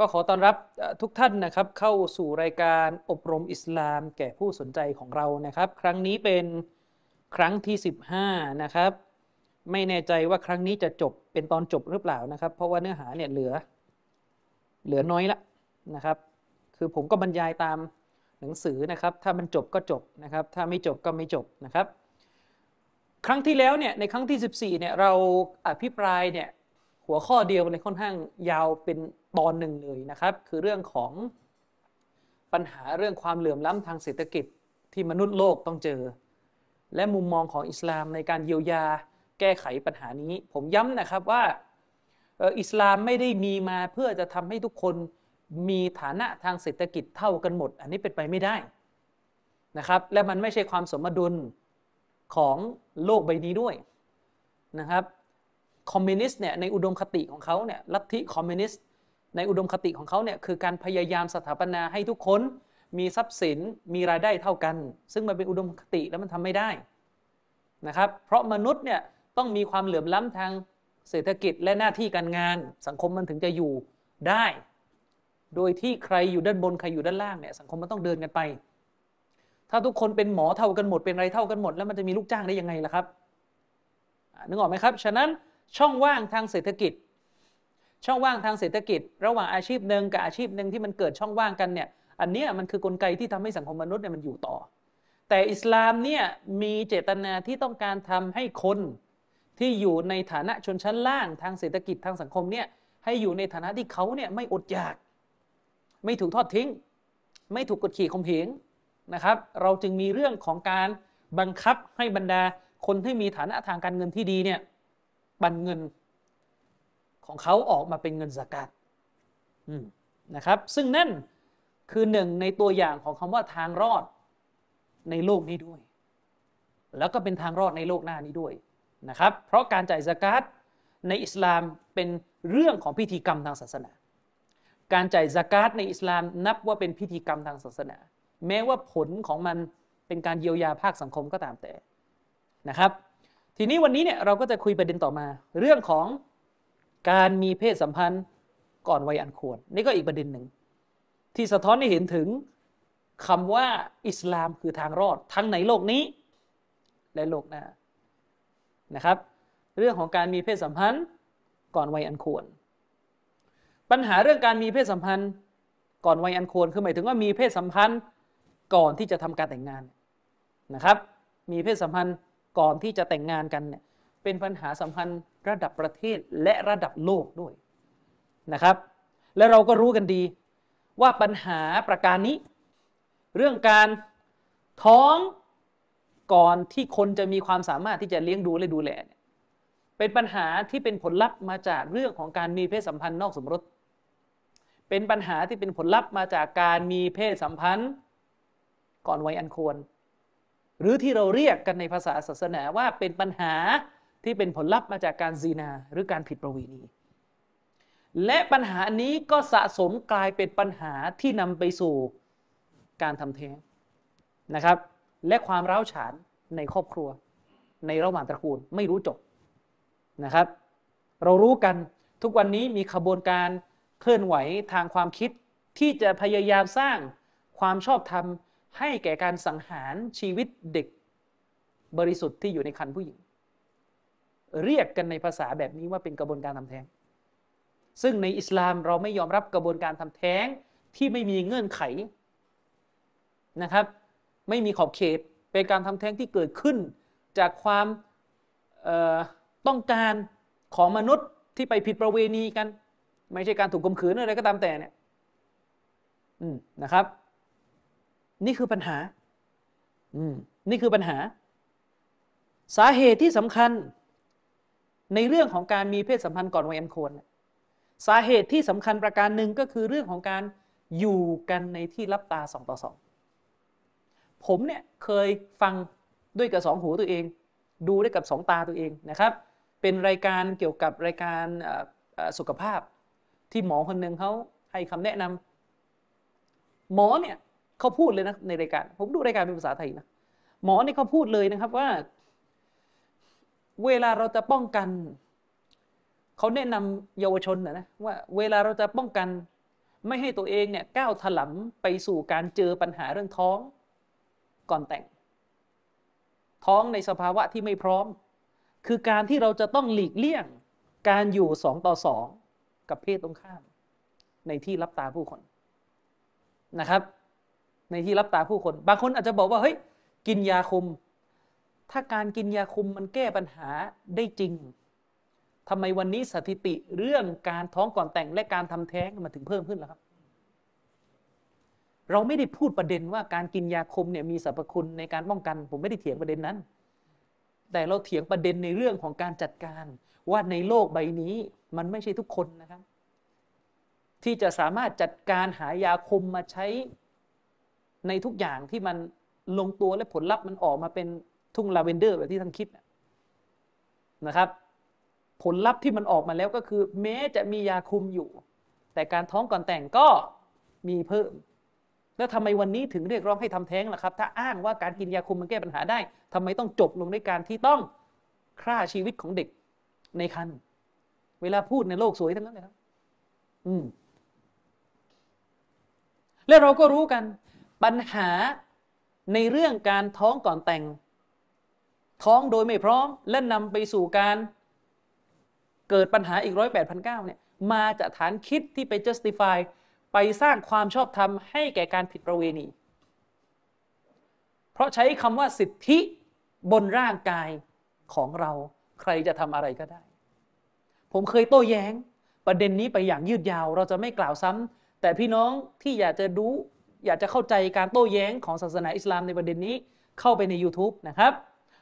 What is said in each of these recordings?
ก็ขอต้อนรับทุกท่านนะครับเข้าสู่รายการอบรมอิสลามแก่ผู้สนใจของเรานะครับ ครั้งนี้เป็นครั้งที่ 15 นะครับ ไม่แน่ใจว่าครั้งนี้จะจบเป็นตอนจบหรือเปล่านะครับ เพราะว่าเนื้อหาเนี่ยเหลือ เหลือน้อยละนะครับ คือผมก็บรรยายตามหนังสือนะครับ ถ้ามันจบก็จบนะครับ ถ้าไม่จบก็ไม่จบนะครับ ครั้งที่แล้วเนี่ยในครั้งที่ 14เนี่ยเราอภิปรายเนี่ย หัวข้อเดียวเลยค่อนข้างยาวเป็นตอนหนึ่งเลยนะครับ คือเรื่องของปัญหาเรื่องความเหลื่อมล้ำทางเศรษฐกิจที่มนุษย์โลกต้องเจอ และมุมมองของอิสลามในการเยียวยาแก้ไขปัญหานี้ ผมย้ำนะครับว่าอิสลามไม่ได้มีมาเพื่อจะทำให้ทุกคนมีฐานะทางเศรษฐกิจเท่ากันหมด อันนี้เป็นไปไม่ได้นะครับและมันไม่ใช่ความสมดุลของโลกใบนี้ด้วยนะครับ คอมมิวนิสต์เนี่ยในอุดมคติของเขาเนี่ยลัทธิคอมมิวนิสต์ในอุดมคติของเขาเนี่ยคือการพยายามสถาปนาให้ทุกคนมีทรัพย์สินมีรายได้เท่ากัน ซึ่งมันเป็นอุดมคติแล้วมันทำไม่ได้นะครับเพราะมนุษย์เนี่ยต้องมีความเหลื่อมล้ำทางเศรษฐกิจและหน้าที่การงาน สังคมมันถึงจะอยู่ได้ โดยที่ใครอยู่ด้านบนใครอยู่ด้านล่างเนี่ยสังคมมันต้องเดินกันไป ถ้าทุกคนเป็นหมอเท่ากันหมดเป็นไรเท่ากันหมด แล้วมันจะมีลูกจ้างได้ยังไงล่ะครับนึกออกไหมครับ ฉะนั้น ช่องว่างทางเศรษฐกิจ ช่องว่างทางเศรษฐกิจ ระหว่างอาชีพหนึ่งกับอาชีพหนึ่งที่มันเกิดช่องว่างกันเนี่ยอันนี้มันคือกลไกที่ทำให้สังคมมนุษย์เนี่ยมันอยู่ต่อ แต่อิสลามเนี่ยมีเจตนาที่ต้องการทำให้คนที่อยู่ในฐานะชนชั้นล่างทางเศรษฐกิจทางสังคมเนี่ยให้อยู่ในฐานะที่เขาเนี่ยไม่อดอยาก ไม่ถูกทอดทิ้ง ไม่ถูกกดขี่ข่มเหงนะครับ เราจึงมีเรื่องของการบังคับให้บรรดาคนที่มีฐานะทางการเงินที่ดีเนี่ย ปันเงินของเขาออกมาเป็นเงินสกาดนะครับ ซึ่งนั่นคือหนึ่งในตัวอย่างของคำว่าทางรอดในโลกนี้ด้วย แล้วก็เป็นทางรอดในโลกหน้านี้ด้วยนะครับ เพราะการจ่ายสกาดในอิสลามเป็นเรื่องของพิธีกรรมทางศาสนา การจ่ายสกาดในอิสลามนับว่าเป็นพิธีกรรมทางศาสนา แม้ว่าผลของมันเป็นการเยียวยาภาคสังคมก็ตามแต่นะครับ ทีนี้วันนี้เนี่ยเราก็จะคุยประเด็นต่อมา เรื่องของการมีเพศสัมพันธ์ก่อนวัยอันควร นี่ก็อีกประเด็นหนึ่ง ที่สะท้อนให้เห็นถึงคำว่าอิสลามคือทางรอด ทั้งในโลกนี้ และโลกหน้านะครับ เรื่องของการมีเพศสัมพันธ์ก่อนวัยอันควร ปัญหาเรื่องการมีเพศสัมพันธ์ก่อนวัยอันควรคือหมายถึงว่ามีเพศสัมพันธ์ก่อนที่จะทำการแต่งงานนะครับ มีเพศสัมพันธ์ ก่อนที่จะแต่งงานกันเนี่ยเป็นปัญหาสำคัญระดับประเทศและระดับโลกด้วยนะครับ และเราก็รู้กันดีว่าปัญหาประการนี้ เรื่องการท้องก่อนที่คนจะมีความสามารถที่จะเลี้ยงดูและดูแลเนี่ยเป็นปัญหาที่เป็นผลลัพธ์มาจากเรื่องของการมีเพศสัมพันธ์นอกสมรส เป็นปัญหาที่เป็นผลลัพธ์มาจากการมีเพศสัมพันธ์ ก่อนวัยอันควร หรือที่เราเรียกกันในภาษาศาสนาว่าเป็นปัญหาที่เป็นผลลัพธ์มาจากการซีนาหรือการผิดประเวณี และปัญหานี้ก็สะสมกลายเป็นปัญหาที่นำไปสู่การทำแท้งนะครับ และความร้าวฉานในครอบครัว ในระหว่างตระกูลไม่รู้จบนะครับ เรารู้กันทุกวันนี้มีขบวนการเคลื่อนไหวทางความคิดที่จะพยายามสร้างความชอบธรรม ให้แก่การสังหารชีวิตเด็กบริสุทธิ์ที่อยู่ในคันผู้หญิง เรียกกันในภาษาแบบนี้ว่าเป็นกระบวนการทำแท้ง ซึ่งในอิสลามเราไม่ยอมรับกระบวนการทำแท้งที่ไม่มีเงื่อนไขนะครับ ไม่มีขอบเขตเป็นการทำแท้งที่เกิดขึ้น จากความต้องการของมนุษย์ที่ไปผิดประเวณีกัน ไม่ใช่การถูกข่มขืนอะไรก็ตามแต่เนี่ยนะครับ นี่คือปัญหา อืม นี่คือปัญหา สาเหตุที่สำคัญ ในเรื่องของการมีเพศสัมพันธ์ก่อนวัยอันควรสาเหตุที่สำคัญประการหนึ่งก็คือเรื่องของการอยู่กันในที่รับตาสองต่อสอง ผมเนี่ยเคยฟังด้วยกับสองหูตัวเอง ดูด้วยกับสองตาตัวเองนะครับ เป็นรายการเกี่ยวกับรายการสุขภาพ ที่หมอคนหนึ่งเขาให้คำแนะนำหมอเนี่ย เขาพูดเลยนะในรายการ ผมดูรายการเป็นภาษาไทยนะหมอเนี่ยเขาพูดเลยนะครับว่า เวลาเราจะป้องกันเขาแนะนำเยาวชนนะนะว่า เวลาเราจะป้องกัน ไม่ให้ตัวเองเนี่ยก้าวถลำไปสู่การเจอปัญหาเรื่องท้องก่อนแต่ง ท้องในสภาวะที่ไม่พร้อม คือการที่เราจะต้องหลีกเลี่ยง การอยู่สองต่อสองกับเพศตรงข้าม ในที่รับตาผู้คนนะครับ ในที่รับตาผู้คน บางคนอาจจะบอกว่าเฮ้ยกินยาคุม ถ้าการกินยาคุมมันแก้ปัญหาได้จริงทำไมวันนี้สถิติเรื่องการท้องก่อนแต่งและการทำแท้งมันถึงเพิ่มขึ้นแล้วครับ เราไม่ได้พูดประเด็นว่าการกินยาคุมเนี่ยมีสรรพคุณในการป้องกัน ผมไม่ได้เถียงประเด็นนั้น แต่เราเถียงประเด็นในเรื่องของการจัดการ ว่าในโลกใบนี้มันไม่ใช่ทุกคนนะครับ ที่จะสามารถจัดการหายาคุมมาใช้ ในทุกอย่างที่มันลงตัวและผลลัพธ์มันออกมาเป็นทุ่งลาเวนเดอร์แบบที่ท่านคิดนะครับ ผลลัพธ์ที่มันออกมาแล้วก็คือ แม้จะมียาคุมอยู่ แต่การท้องก่อนแต่งก็มีเพิ่ม แล้วทำไมวันนี้ถึงเรียกร้องให้ทำแท้งล่ะครับ ถ้าอ้างว่าการกินยาคุมมันแก้ปัญหาได้ทำไมต้องจบลงด้วยการที่ต้องฆ่าชีวิตของเด็กในครรภ์เวลาพูดในโลกสวยทั้งนั้นเลยครับ อืมและเราก็รู้กัน ปัญหาในเรื่องการท้องก่อนแต่ง ท้องโดยไม่พร้อม และนำไปสู่การเกิดปัญหาอีกร้อยแปดพันเก้าเนี่ยมาจากฐานคิดที่ไป justify ไปสร้างความชอบธรรมให้แก่การผิดประเวณี เพราะใช้คำว่าสิทธิบนร่างกายของเราใครจะทำอะไรก็ได้ ผมเคยโต้แย้ง ประเด็นนี้ไปอย่างยืดยาว เราจะไม่กล่าวซ้ำแต่พี่น้องที่อยากจะรู้ อยากจะเข้าใจการโต้แย้งของศาสนาอิสลามในประเด็นนี้เข้าไปใน YouTube นะครับ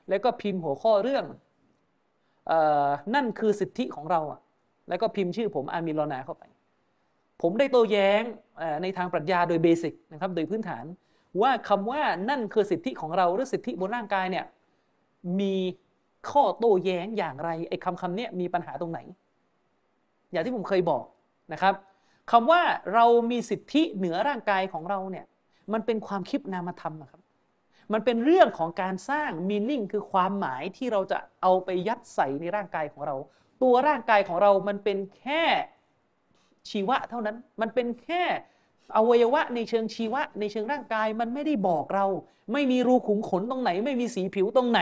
แล้วก็พิมพ์หัวข้อเรื่องนั่นคือสิทธิของเราอะแล้วก็พิมพ์ชื่อผมอามีรอนาเข้าไป ผมได้โต้แย้งในทางปรัชญาโดยเบสิกนะครับ โดยพื้นฐาน ว่าคำว่านั่นคือสิทธิของเราหรือสิทธิบนร่างกายเนี่ยมีข้อโต้แย้งอย่างไรไอ้คำคำนี้มีปัญหาตรงไหน อย่างที่ผมเคยบอกนะครับ คำว่าเรามีสิทธิเหนือร่างกายของเราเนี่ยมันเป็นความคิดนามธรรมครับ มันเป็นเรื่องของการสร้างมีนิ่งคือความหมายที่เราจะเอาไปยัดใส่ในร่างกายของเรา ตัวร่างกายของเรามันเป็นแค่ชีวะเท่านั้น มันเป็นแค่อวัยวะในเชิงชีวะ ในเชิงร่างกายมันไม่ได้บอกเรา ไม่มีรูขุมขนตรงไหน ไม่มีสีผิวตรงไหน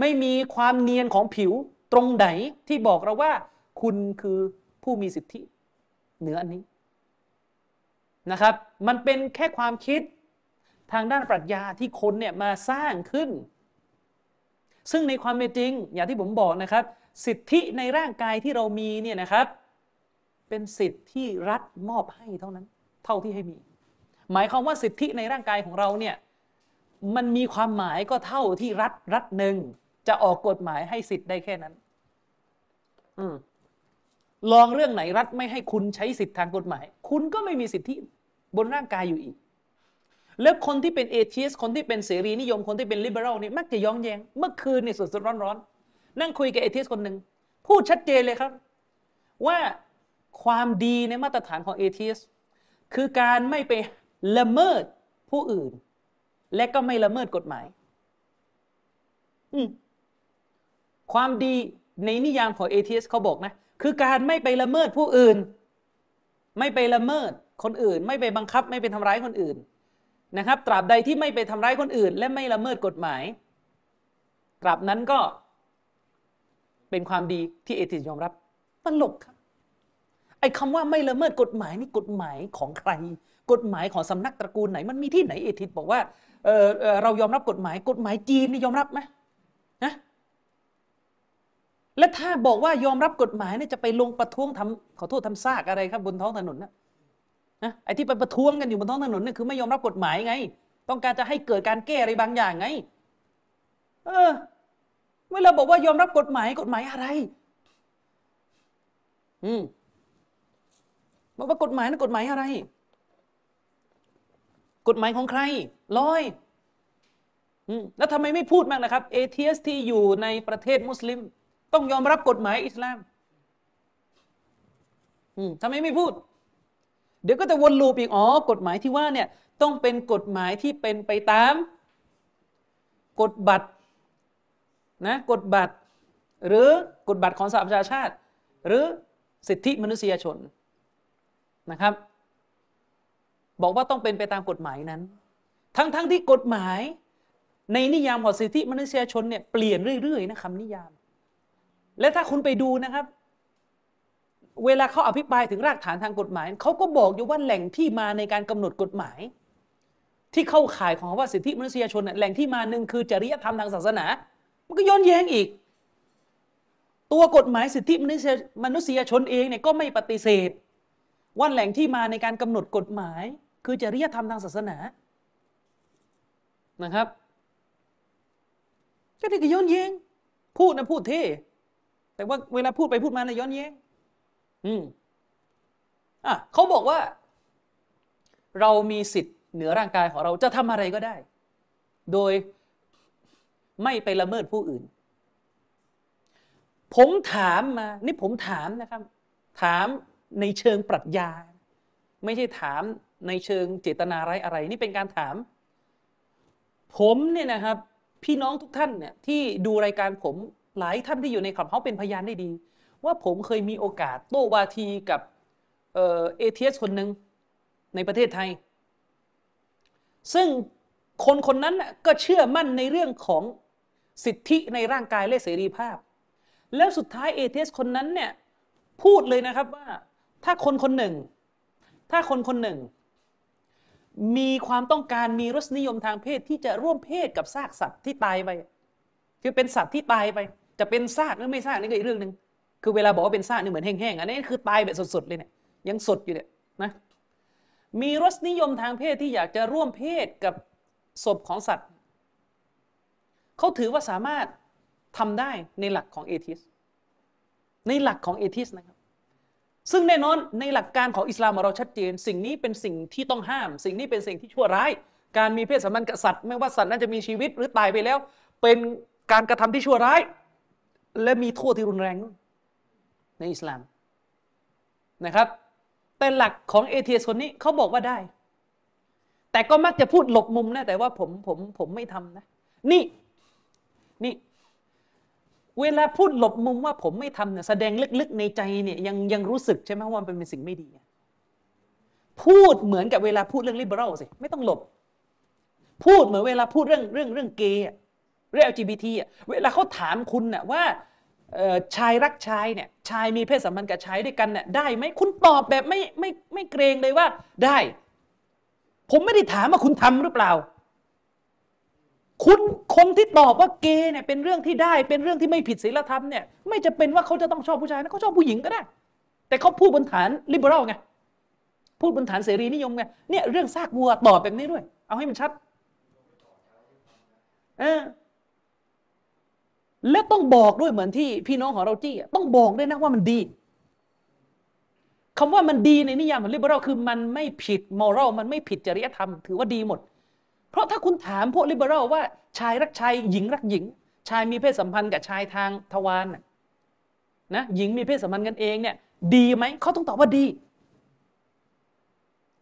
ไม่มีความเนียนของผิวตรงไหนที่บอกเราว่า คุณคือผู้มีสิทธิ เหนืออันนี้นะครับ มันเป็นแค่ความคิดทางด้านปรัชญาที่คนเนี่ยมาสร้างขึ้น ซึ่งในความเป็นจริง อย่างที่ผมบอกนะครับ สิทธิในร่างกายที่เรามีเนี่ยนะครับ เป็นสิทธิที่รัฐมอบให้เท่านั้น เท่าที่ให้มี หมายความว่าสิทธิในร่างกายของเราเนี่ยมันมีความหมายก็เท่าที่รัฐรัฐหนึ่งจะออกกฎหมายให้สิทธิ์ได้แค่นั้น อืม ลองเรื่องไหนรัฐไม่ให้คุณใช้สิทธิทางกฎหมาย คุณก็ไม่มีสิทธิบนร่างกายอยู่อีก แล้วคนที่เป็นเอทีสคนที่เป็นเสรีนิยมคนที่เป็นลิเบอรัลนี่มักจะย้องแยง เมื่อคืนนี่สดๆร้อนๆนั่งคุยกับเอทีสคนหนึ่งพูดชัดเจนเลยครับ ว่าความดีในมาตรฐานของเอทีสคือการไม่ไปละเมิดผู้อื่น และก็ไม่ละเมิดกฎหมายความดีในนิยามของเอทีสเขาบอกนะ คือการไม่ไปละเมิดผู้อื่น ไม่ไปละเมิดคนอื่น ไม่ไปบังคับ ไม่ไปทำร้ายคนอื่นนะครับ ตราบใดที่ไม่ไปทำร้ายคนอื่น และไม่ละเมิดกฎหมาย ตราบนั้นก็เป็นความดีที่เอติสยอมรับตลกครับไอ้คำว่าไม่ละเมิดกฎหมายนี่กฎหมายของใคร กฎหมายของสำนักตระกูลไหน มันมีที่ไหนเอติสบอกว่าเออเรายอมรับกฎหมาย กฎหมายจีนนี่ยอมรับไหม และถ้าบอกว่ายอมรับกฎหมายเนี่ยจะไปลงประท้วงทำขอโทษทำซากอะไรครับบนท้องถนนนะนะไอ้ที่ไปประท้วงกันอยู่บนท้องถนนนี่คือไม่ยอมรับกฎหมายไง ต้องการจะให้เกิดการแก้อะไรบางอย่างไง เออ เวลาบอกว่ายอมรับกฎหมายกฎหมายอะไร อืมบอกว่ากฎหมายนั้นกฎหมายอะไร กฎหมายของใครลอยอืมแล้วทำไมไม่พูดมากนะครับเอเทียสที่อยู่ในประเทศมุสลิม ต้องยอมรับกฎหมายอิสลามทำไมไม่พูด เดี๋ยวก็จะวนลูปอีกอ๋อกฎหมายที่ว่าเนี่ยต้องเป็นกฎหมายที่เป็นไปตาม กฎบัตรนะกฎบัตร หรือกฎบัตรของสหประชาชาติ หรือสิทธิมนุษยชนนะครับ บอกว่าต้องเป็นไปตามกฎหมายนั้น ทั้งๆทที่กฎหมาย ในนิยามของสิทธิมนุษยชนเนี่ยเปลี่ยนเรื่อยๆนะคำนิยาม และถ้าคุณไปดูนะครับ เวลาเขาอภิปรายถึงรากฐานทางกฎหมาย เขาก็บอกอยู่ว่าแหล่งที่มาในการกำหนดกฎหมาย ที่เข้าข่ายของว่าสิทธิมนุษยชนแหล่งที่มาหนึ่งคือจริยธรรมทางศาสนา มันก็ย้อนแย้งอีก ตัวกฎหมายสิทธิมนุษยมนุษยชนเองเนี่ยก็ไม่ปฏิเสธ ว่าแหล่งที่มาในการกำหนดกฎหมาย คือจริยธรรมทางศาสนานะครับก็นี่ก็ย้อนแย้งพูดนะพูดเท่ แต่ว่าเวลาพูดไปพูดมานะย้อนแย้งอืมอะเขาบอกว่า เรามีสิทธิ์เหนือร่างกายของเราจะทำอะไรก็ได้ โดยไม่ไปละเมิดผู้อื่น ผมถามมา นี่ผมถามนะครับ ถามในเชิงปรัชญา ไม่ใช่ถามในเชิงเจตนาร้ายอะไร นี่เป็นการถาม ผมเนี่ยนะครับ พี่น้องทุกท่านเนี่ยที่ดูรายการผม หลายท่านที่อยู่ในคลับเขาเป็นพยานได้ดี ว่าผมเคยมีโอกาสโต้วาทีกับ atheist คนหนึ่งในประเทศไทย ซึ่งคนคนนั้นก็เชื่อมั่นในเรื่องของสิทธิในร่างกายและเสรีภาพ แล้วสุดท้าย atheist คนนั้นเนี่ยพูดเลยนะครับว่าถ้าคนคนหนึ่ง ถ้าคนคนหนึ่ง มีความต้องการมีรสนิยมทางเพศที่จะร่วมเพศกับซากสัตว์ที่ตายไป คือเป็นสัตว์ที่ตายไป จะเป็นซากหรือไม่ซากนี่ก็อีกเรื่องหนึ่งคือเวลาบอกว่าเป็นซากนี่เหมือนแห้งๆอันนี้คือตายแบบสดๆเลยเนี่ยยังสดอยู่เนี่ยนะมีรสนิยมทางเพศที่อยากจะร่วมเพศกับศพของสัตว์เขาถือว่าสามารถทำได้ในหลักของเอทิสในหลักของเอทิสนะครับ ซึ่งแน่นอนในหลักการของอิสลามเราชัดเจน สิ่งนี้เป็นสิ่งที่ต้องห้าม สิ่งนี้เป็นสิ่งที่ชั่วร้าย การมีเพศสัมพันธ์กับสัตว์ ไม่ว่าสัตว์นั้นจะมีชีวิตหรือตายไปแล้ว เป็น การกระทำที่ชั่วร้าย และมีโทษที่รุนแรงในอิสลามนะครับ แต่หลักของเอทีเอสคนนี้เขาบอกว่าได้ แต่ก็มักจะพูดหลบมุมนะ แต่ว่าผมผมผมไม่ทำนะ นี่นี่ เวลาพูดหลบมุมว่าผมไม่ทำเนี่ยแสดงลึกๆในใจเนี่ยยังยังรู้สึกใช่ไหมว่ามันเป็นสิ่งไม่ดี พูดเหมือนกับเวลาพูดเรื่องลิเบอรัลสิ ไม่ต้องหลบ พูดเหมือนเวลาพูดเรื่องเรื่องเรื่องเกย์ เรื่อง LGBT อะเวลาเขาถามคุณน่ะว่าชายรักชายเนี่ยชายมีเพศสัมพันธ์กับชายด้วยกันเนี่ยได้ไหมคุณตอบแบบไม่ไม่ไม่เกรงเลยว่าได้ ผมไม่ได้ถามว่าคุณทำหรือเปล่า คุณคนที่ตอบว่าเกย์เนี่ยเป็นเรื่องที่ได้เป็นเรื่องที่ไม่ผิดศีลธรรมเนี่ยไม่จะเป็นว่าเขาจะต้องชอบผู้ชายนะเขาชอบผู้หญิงก็ได้ แต่เขาพูดบนฐานลิเบอรัลไงพูดบนฐานเสรีนิยมไงเนี่ยเรื่องซากวัวตอบแบบนี้ด้วย เอาให้มันชัด เออ และต้องบอกด้วยเหมือนที่พี่น้องของเราจี้ต้องบอกด้วยนะว่ามันดีคำว่ามันดีในนิยามของลิเบอรัลคือมันไม่ผิดมอรัลมันไม่ผิดจริยธรรมถือว่าดีหมด เพราะถ้าคุณถามพวกลิเบอรัลว่าชายรักชายหญิงรักหญิง ชายมีเพศสัมพันธ์กับชายทางทวารนะหญิงมีเพศสัมพันธ์กันเองเนี่ย ดีไหมเขาต้องตอบว่าดี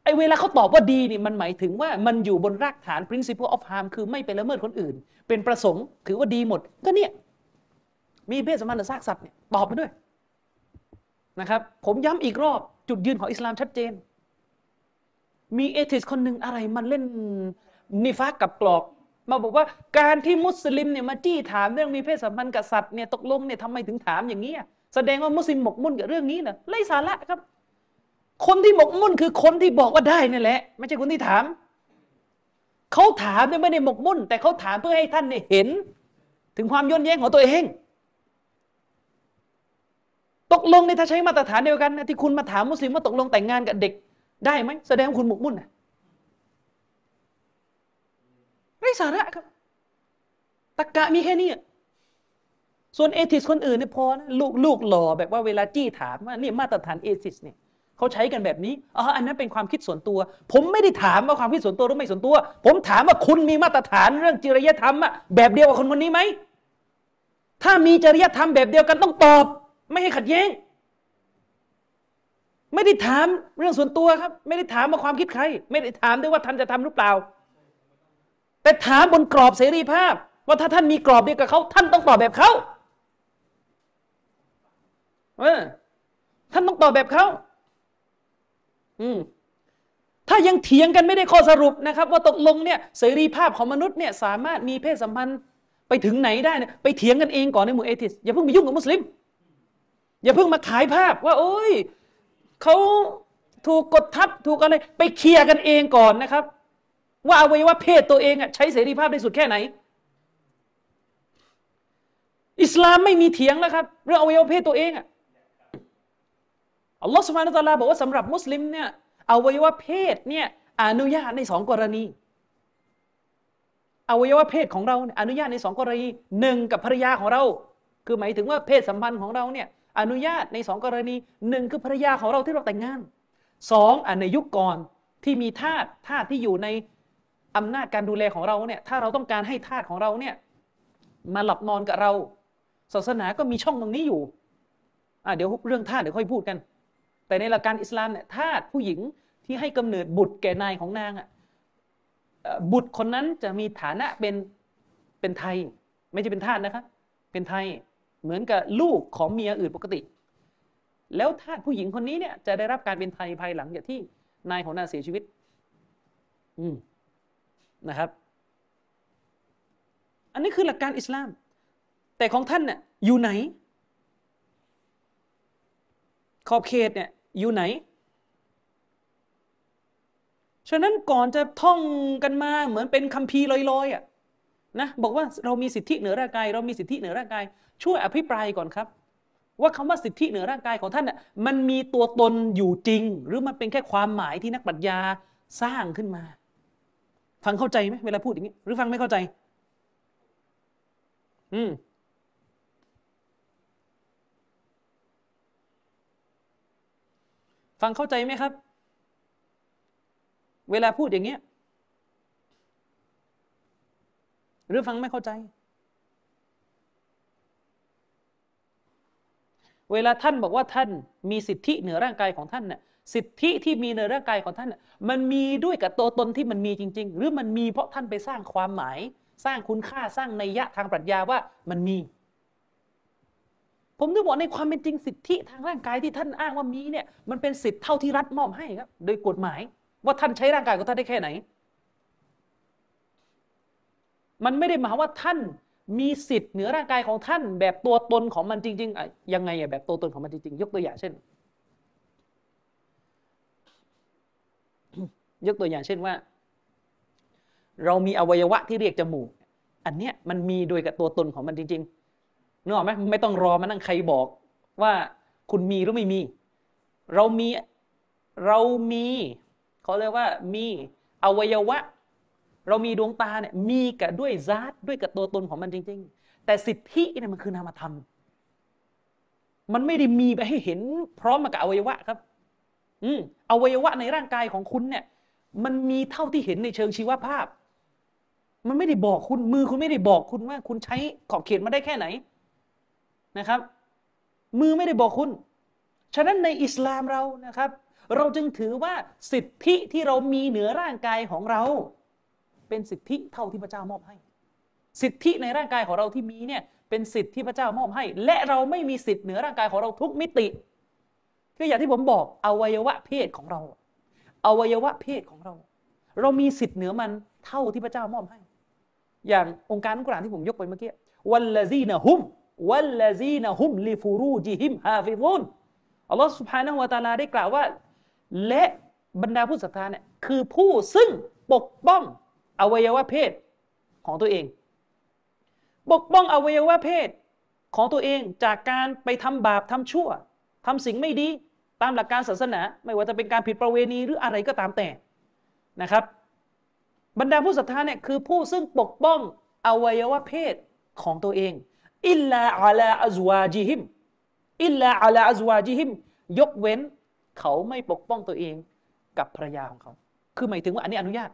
ไอเวลาเขาตอบว่าดีนี่มันหมายถึงว่ามันอยู่บนรากฐาน principle of harm คือไม่ไปละเมิดคนอื่น เป็นประสงค์ถือว่าดีหมด ก็เนี่ย มีเพศสัมพันธ์กับซากสัตว์เนี่ยตอบมาด้วยนะครับ ผมย้ำอีกรอบจุดยืนของอิสลามชัดเจน มีเอทิสคนหนึ่งอะไรมันเล่นนิฟากกับกรอก มาบอกว่าการที่มุสลิมเนี่ยมาจี้ถามเรื่องมีเพศสัมพันธ์กับสัตว์เนี่ยตกลงเนี่ยทำไมถึงถามอย่างนี้แสดงว่ามุสลิมหมกมุ่นกับเรื่องนี้นะไร้สาระครับ คนที่หมกมุ่นคือคนที่บอกว่าได้นี่แหละ ไม่ใช่คนที่ถามเขาถามเนี่ยไม่ได้หมกมุ่น แต่เขาถามเพื่อให้ท่านเนี่ยเห็น ถึงความย้อนแย้งของตัวเอง ตกลงในถ้าใช้มาตรฐานเดียวกันนะที่คุณมาถามมุสลิมว่าตกลงแต่งงานกับเด็กได้ไหมแสดงว่าคุณหมกมุ่นนะไร้สาระครับตะกกะมีแค่นี้ส่วนเอทิสคนอื่นเนี่ยพอนะลูกลูกหล่อแบบว่าเวลาจี้ถามว่านี่มาตรฐานเอทิสเนี่ยเขาใช้กันแบบนี้อ๋ออันนั้นเป็นความคิดส่วนตัว ผมไม่ได้ถามว่าความคิดส่วนตัวหรือไม่ส่วนตัว ผมถามว่าคุณมีมาตรฐานเรื่องจริยธรรมอะแบบเดียวกับคนคนนี้ไหมถ้ามีจริยธรรมแบบเดียวกันต้องตอบ ไม่ให้ขัดแย้ง ไม่ได้ถามเรื่องส่วนตัวครับ ไม่ได้ถามว่าความคิดใคร ไม่ได้ถามด้วยว่าท่านจะทำหรือเปล่า แต่ถามบนกรอบเสรีภาพ ว่าถ้าท่านมีกรอบเดียวกับเขาท่านต้องตอบแบบเขาเออท่านต้องตอบแบบเขาอืมถ้ายังเถียงกันไม่ได้ข้อสรุปนะครับ ว่าตกลงเนี่ยเสรีภาพของมนุษย์เนี่ยสามารถมีเพศสัมพันธ์ไปถึงไหนได้เนี่ยไปเถียงกันเองก่อนในหมู่เอทิสอย่าเพิ่งไปยุ่งกับมุสลิม อย่าเพิ่งมาขายภาพว่า โอ้ยเขาถูกกดทับถูกอะไร ไปเคลียร์กันเองก่อนนะครับ ว่าอวัยวะเพศตัวเองอะใช้เสรีภาพได้สุดแค่ไหน อิสลามไม่มีเถียงแล้วครับ เรื่องอวัยวะเพศตัวเองอะอัลลอฮฺสุบฮานะตะลาบอกว่าสำหรับมุสลิมเนี่ยอวัยวะเพศเนี่ยอนุญาตในสองกรณีอวัยวะเพศของเราอนุญาตในสองกรณีหนึ่งกับภรรยาของเรา คือหมายถึงว่าเพศสัมพันธ์ของเราเนี่ย อนุญาตในสองกรณีหนึ่งคือภรรยาของเราที่เราแต่งงานสองอันในยุคก่อนที่มีทาสทาสที่อยู่ในอำนาจการดูแลของเราเนี่ยถ้าเราต้องการให้ทาสของเราเนี่ยมาหลับนอนกับเรา ศาสนาก็มีช่องตรงนี้อยู่อ่าเดี๋ยวเรื่องทาสเดี๋ยวค่อยพูดกัน แต่ในหลักการอิสลามเนี่ยทาสผู้หญิงที่ให้กำเนิดบุตรแก่นายของนางอะบุตรคนนั้นจะมีฐานะเป็นเป็นไทย ไม่ใช่เป็นทาสนะครับเป็นไทย เหมือนกับลูกของเมียอื่นปกติ แล้วทาสผู้หญิงคนนี้เนี่ยจะได้รับการเป็นไทยภายหลังจากที่นายของนางเสียชีวิต อืมนะครับ อันนี้คือหลักการอิสลาม แต่ของท่านเนี่ยอยู่ไหน ขอบเขตเนี่ยอยู่ไหนฉะนั้นก่อนจะท่องกันมาเหมือนเป็นคัมภีร์ลอยๆอะ นะบอกว่าเรามีสิทธิเหนือร่างกาย เรามีสิทธิเหนือร่างกาย ช่วยอภิปรายก่อนครับ ว่าคำว่าสิทธิเหนือร่างกายของท่านน่ะมันมีตัวตนอยู่จริง หรือมันเป็นแค่ความหมายที่นักปรัชญาสร้างขึ้นมา ฟังเข้าใจไหมเวลาพูดอย่างนี้ หรือฟังไม่เข้าใจ อืมฟังเข้าใจไหมครับ เวลาพูดอย่างเงี้ย หรือฟังไม่เข้าใจ เวลาท่านบอกว่าท่านมีสิทธิเหนือร่างกายของท่านน่ะสิทธิที่มีในร่างกายของท่านน่ะมันมีด้วยกับตัวตนที่มันมีจริง ๆ หรือมันมีเพราะท่านไปสร้างความหมาย สร้างคุณค่าสร้างนัยยะทางปรัชญาว่ามันมี ผมจะบอกในความเป็นจริงสิทธิทางร่างกายที่ท่านอ้างว่ามีเนี่ยมันเป็นสิทธิเท่าที่รัฐมอบให้ครับโดยกฎหมาย ว่าท่านใช้ร่างกายของท่านได้แค่ไหน มันไม่ได้หมายว่าท่านมีสิทธิ์เหนือร่างกายของท่าน แบบตัวตนของมันจริงๆอะยังไงอะแบบตัวตนของมันจริงๆ ยกตัวอย่างเช่น ยกตัวอย่างเช่นว่า เรามีอวัยวะที่เรียกจมูก อันเนี้ยมันมีโดยกับตัวตนของมันจริงๆนึกออกไหมไม่ต้องรอมานั่งใครบอกว่าคุณมีหรือไม่มี เรามีเรามีเขาเรียกว่ามีอวัยวะ เรามีดวงตาเนี่ยมีกับด้วยซาตด้วยกับตัวตนของมันจริง ๆ แต่สิทธิเนี่ยมันคือนามธรรม มันไม่ได้มีไปให้เห็น พร้อมมากับอวัยวะครับ อืมอวัยวะในร่างกายของคุณเนี่ย มันมีเท่าที่เห็นในเชิงชีวภาพ มันไม่ได้บอกคุณมือคุณไม่ได้บอกคุณว่า คุณใช้ขอบเขตมาได้แค่ไหนนะครับ มือไม่ได้บอกคุณ ฉะนั้นในอิสลามเรานะครับ เราจึงถือว่าสิทธิที่เรามีเหนือร่างกายของเรา เป็นสิทธิเท่าที่พระเจ้ามอบให้ สิทธิในร่างกายของเราที่มีเนี่ยเป็นสิทธิที่พระเจ้ามอบให้ และเราไม่มีสิทธิเหนือร่างกายของเราทุกมิติคืออย่างที่ผมบอกอวัยวะเพศของเรา อวัยวะเพศของเรา เรามีสิทธิเหนือมันเท่าที่พระเจ้ามอบให้ อย่างโองการอัลกุรอานที่ผมยกไปเมื่อกี้والذين هم والذين هم لفروجهم حافظون อัลลอฮฺ سبحانه وتعالىได้กล่าวว่า และบรรดาผู้ศรัทธาเนี่ยคือผู้ซึ่งปกป้อง อวัยวะเพศของตัวเอง ปกป้องอวัยวะเพศของตัวเองจากการไปทำบาปทำชั่วทำสิ่งไม่ดีตามหลักการศาสนา ไม่ว่าจะเป็นการผิดประเวณีหรืออะไรก็ตามแต่นะครับ บรรดาผู้ศรัทธาเนี่ยคือผู้ซึ่งปกป้องอวัยวะเพศของตัวเองอิลลาอัลาอัจวาจิฮิมอิลลาอัลาอัจวาจิฮิมยกเว้น เขาไม่ปกป้องตัวเองกับภรรยาของเขา คือหมายถึงว่าอันนี้อนุญาต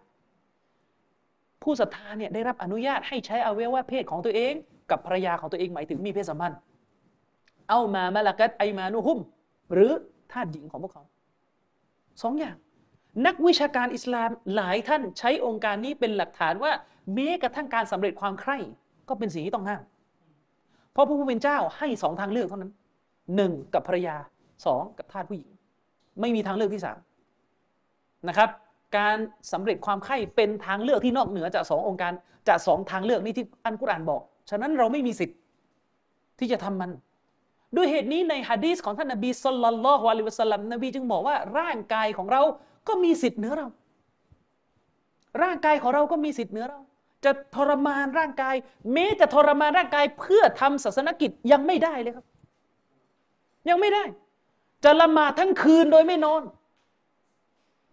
ผู้ศรัทธาเนี่ยได้รับอนุญาตให้ใช้อวัยวะเพศของตัวเอง กับภรรยาของตัวเองหมายถึงมีเพศสัมพันธ์ เอามามาลากัตไอมานุฮุม หรือทาสหญิงของพวกเขาสองอย่าง นักวิชาการอิสลามหลายท่านใช้องค์การนี้เป็นหลักฐานว่าแม้กระทั่งการสำเร็จความใคร่ก็เป็นสิ่งที่ต้องห้าม เพราะพระผู้เป็นเจ้าให้สองทางเลือกเท่านั้นหนึ่งกับภรรยาสองกับทาสผู้หญิง ไม่มีทางเลือกที่สามนะครับ การสำเร็จความใคร่เป็นทางเลือกที่นอกเหนือจากสององค์การจากสองทางเลือกนี้ที่อันกุรอานบอก ฉะนั้นเราไม่มีสิทธิ์ที่จะทำมัน ด้วยเหตุนี้ในฮะดีษของท่านนบีสุลต่านละฮ์อะลัยฮิวะสัลลัมนบีจึงบอกว่าร่างกายของเราก็มีสิทธิ์เหนือเรา ร่างกายของเราก็มีสิทธิ์เหนือเรา จะทรมานร่างกาย แม้จะทรมานร่างกายเพื่อทำศาสนกิจยังไม่ได้เลยครับ ยังไม่ได้ จะละหมาดทั้งคืนโดยไม่นอน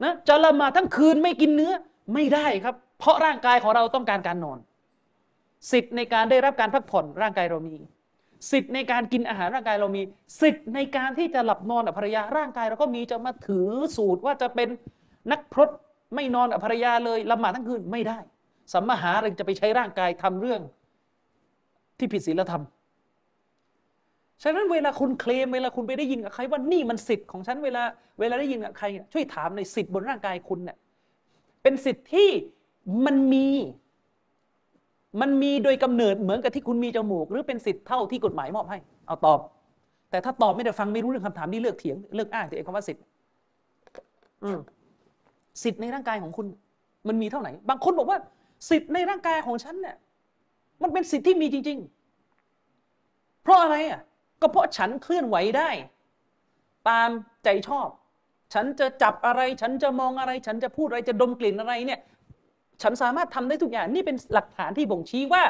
นะจะละหมาดทั้งคืนไม่กินเนื้อไม่ได้ครับ เพราะร่างกายของเราต้องการการนอน สิทธิ์ในการได้รับการพักผ่อนร่างกายเรามี สิทธิ์ในการกินอาหารร่างกายเรามี สิทธิ์ในการที่จะหลับนอนกับภรรยาร่างกายเราก็มีจะมาถือสูตรว่าจะเป็นนักพรตไม่นอนกับภรรยาเลยละหมาดทั้งคืนไม่ได้สัมมาหาเรจะไปใช้ร่างกายทำเรื่องที่ผิดศีลธรรม ฉะนั้นเวลาคุณเคลมเวลาคุณไปได้ยินกับใครว่านี่มันสิทธิ์ของฉันเวลาเวลาได้ยินกับใครเนี่ยช่วยถามในอยสิทธิ์บนร่างกายคุณเนี่ยเป็นสิทธิ์ที่มันมีมันมีโดยกำเนิดเหมือนกับที่คุณมีจมูก หรือเป็นสิทธิ์เท่าที่กฎหมายมอบให้ เอาตอบ แต่ถ้าตอบไม่ได้ฟังไม่รู้เรื่องคำถามนี้เลือกเถียงเลือกอ้างตัวเองคำว่าสิทธิ์อืมสิทธิ์ในร่างกายของคุณ มันมีเท่าไหร่บางคนบอกว่า สิทธิ์ในร่างกายของฉันเนี่ยมันเป็นสิทธิ์ที่มีจริง ๆ เพราะอะไรอะ ก็เพราะฉันเคลื่อนไหวได้ ตามใจชอบ ฉันจะจับอะไร ฉันจะมองอะไร ฉันจะพูดอะไรจะดมกลิ่นอะไรเนี่ย ฉันสามารถทำได้ทุกอย่างนี่เป็นหลักฐานที่บ่งชี้ว่า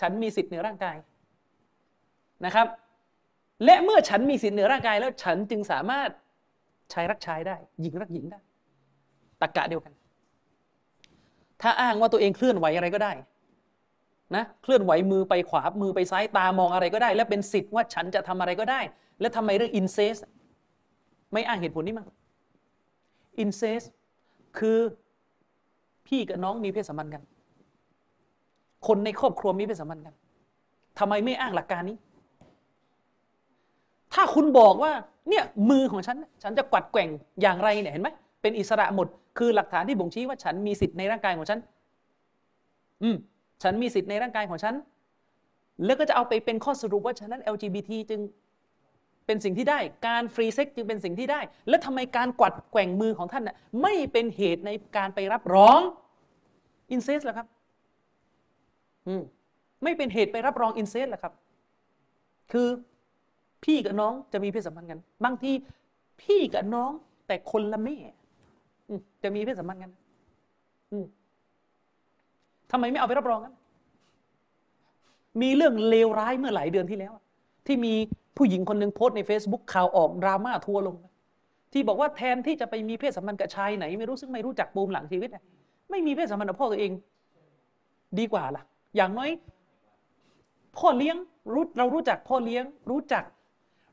ฉันมีสิทธิ์เหนือร่างกายนะครับ และเมื่อฉันมีสิทธิ์เหนือร่างกายแล้ว ฉันจึงสามารถชายรักชายได้ หญิงรักหญิงได้ตรกกะเดียวกัน ถ้าอ้างว่าตัวเองเคลื่อนไหวอะไรก็ได้ นะเคลื่อนไหวมือไปขวามือไปซ้ายตามองอะไรก็ได้ และเป็นสิทธิ์ว่าฉันจะทำอะไรก็ได้ และทำไมเรื่องอินเซสไม่อ้างเหตุผลนี้มั้งอินเซสคือพี่กับน้องมีเพศสัมพันธ์กัน คนในครอบครัวมีเพศสัมพันธ์กันทำไมไม่อ้างหลักการนี้ ถ้าคุณบอกว่าเนี่ยมือของฉัน ฉันจะกวัดแกว่งอย่างไรเนี่ยเห็นไหมเป็นอิสระหมด คือหลักฐานที่บ่งชี้ว่าฉันมีสิทธิ์ในร่างกายของฉัน อืม ฉันมีสิทธิ์ในร่างกายของฉัน แล้วก็จะเอาไปเป็นข้อสรุปว่าฉะนั้น LGBT จึงเป็นสิ่งที่ได้ การฟรีเซ็กจึงเป็นสิ่งที่ได้ แล้วทำไมการกวัดแกว่งมือของท่านน่ะไม่เป็นเหตุในการไปรับรองอินเซสล่ะครับอืมไม่เป็นเหตุไปรับรองอินเซสล่ะครับ คือพี่กับน้องจะมีเพศสัมพันธ์กัน บางทีพี่กับน้องแต่คนละแม่จะมีเพศสัมพันธ์กัน อืม ทำไมไม่เอาไปรับรองกันมีเรื่องเลวร้ายเมื่อหลายเดือนที่แล้ว ที่มีผู้หญิงคนหนึ่งโพสต์ใน Facebook ข่าวออกดราม่าทัวลง ที่บอกว่าแทนที่จะไปมีเพศสัมพันธ์กับชายไหน ไม่รู้ซึ่งไม่รู้จักปูมหลังชีวิต ไม่มีเพศสัมพันธ์กับพ่อตัวเอง ดีกว่าล่ะ อย่างน้อย พ่อเลี้ยงรู้เรารู้จักพ่อเลี้ยง รู้จัก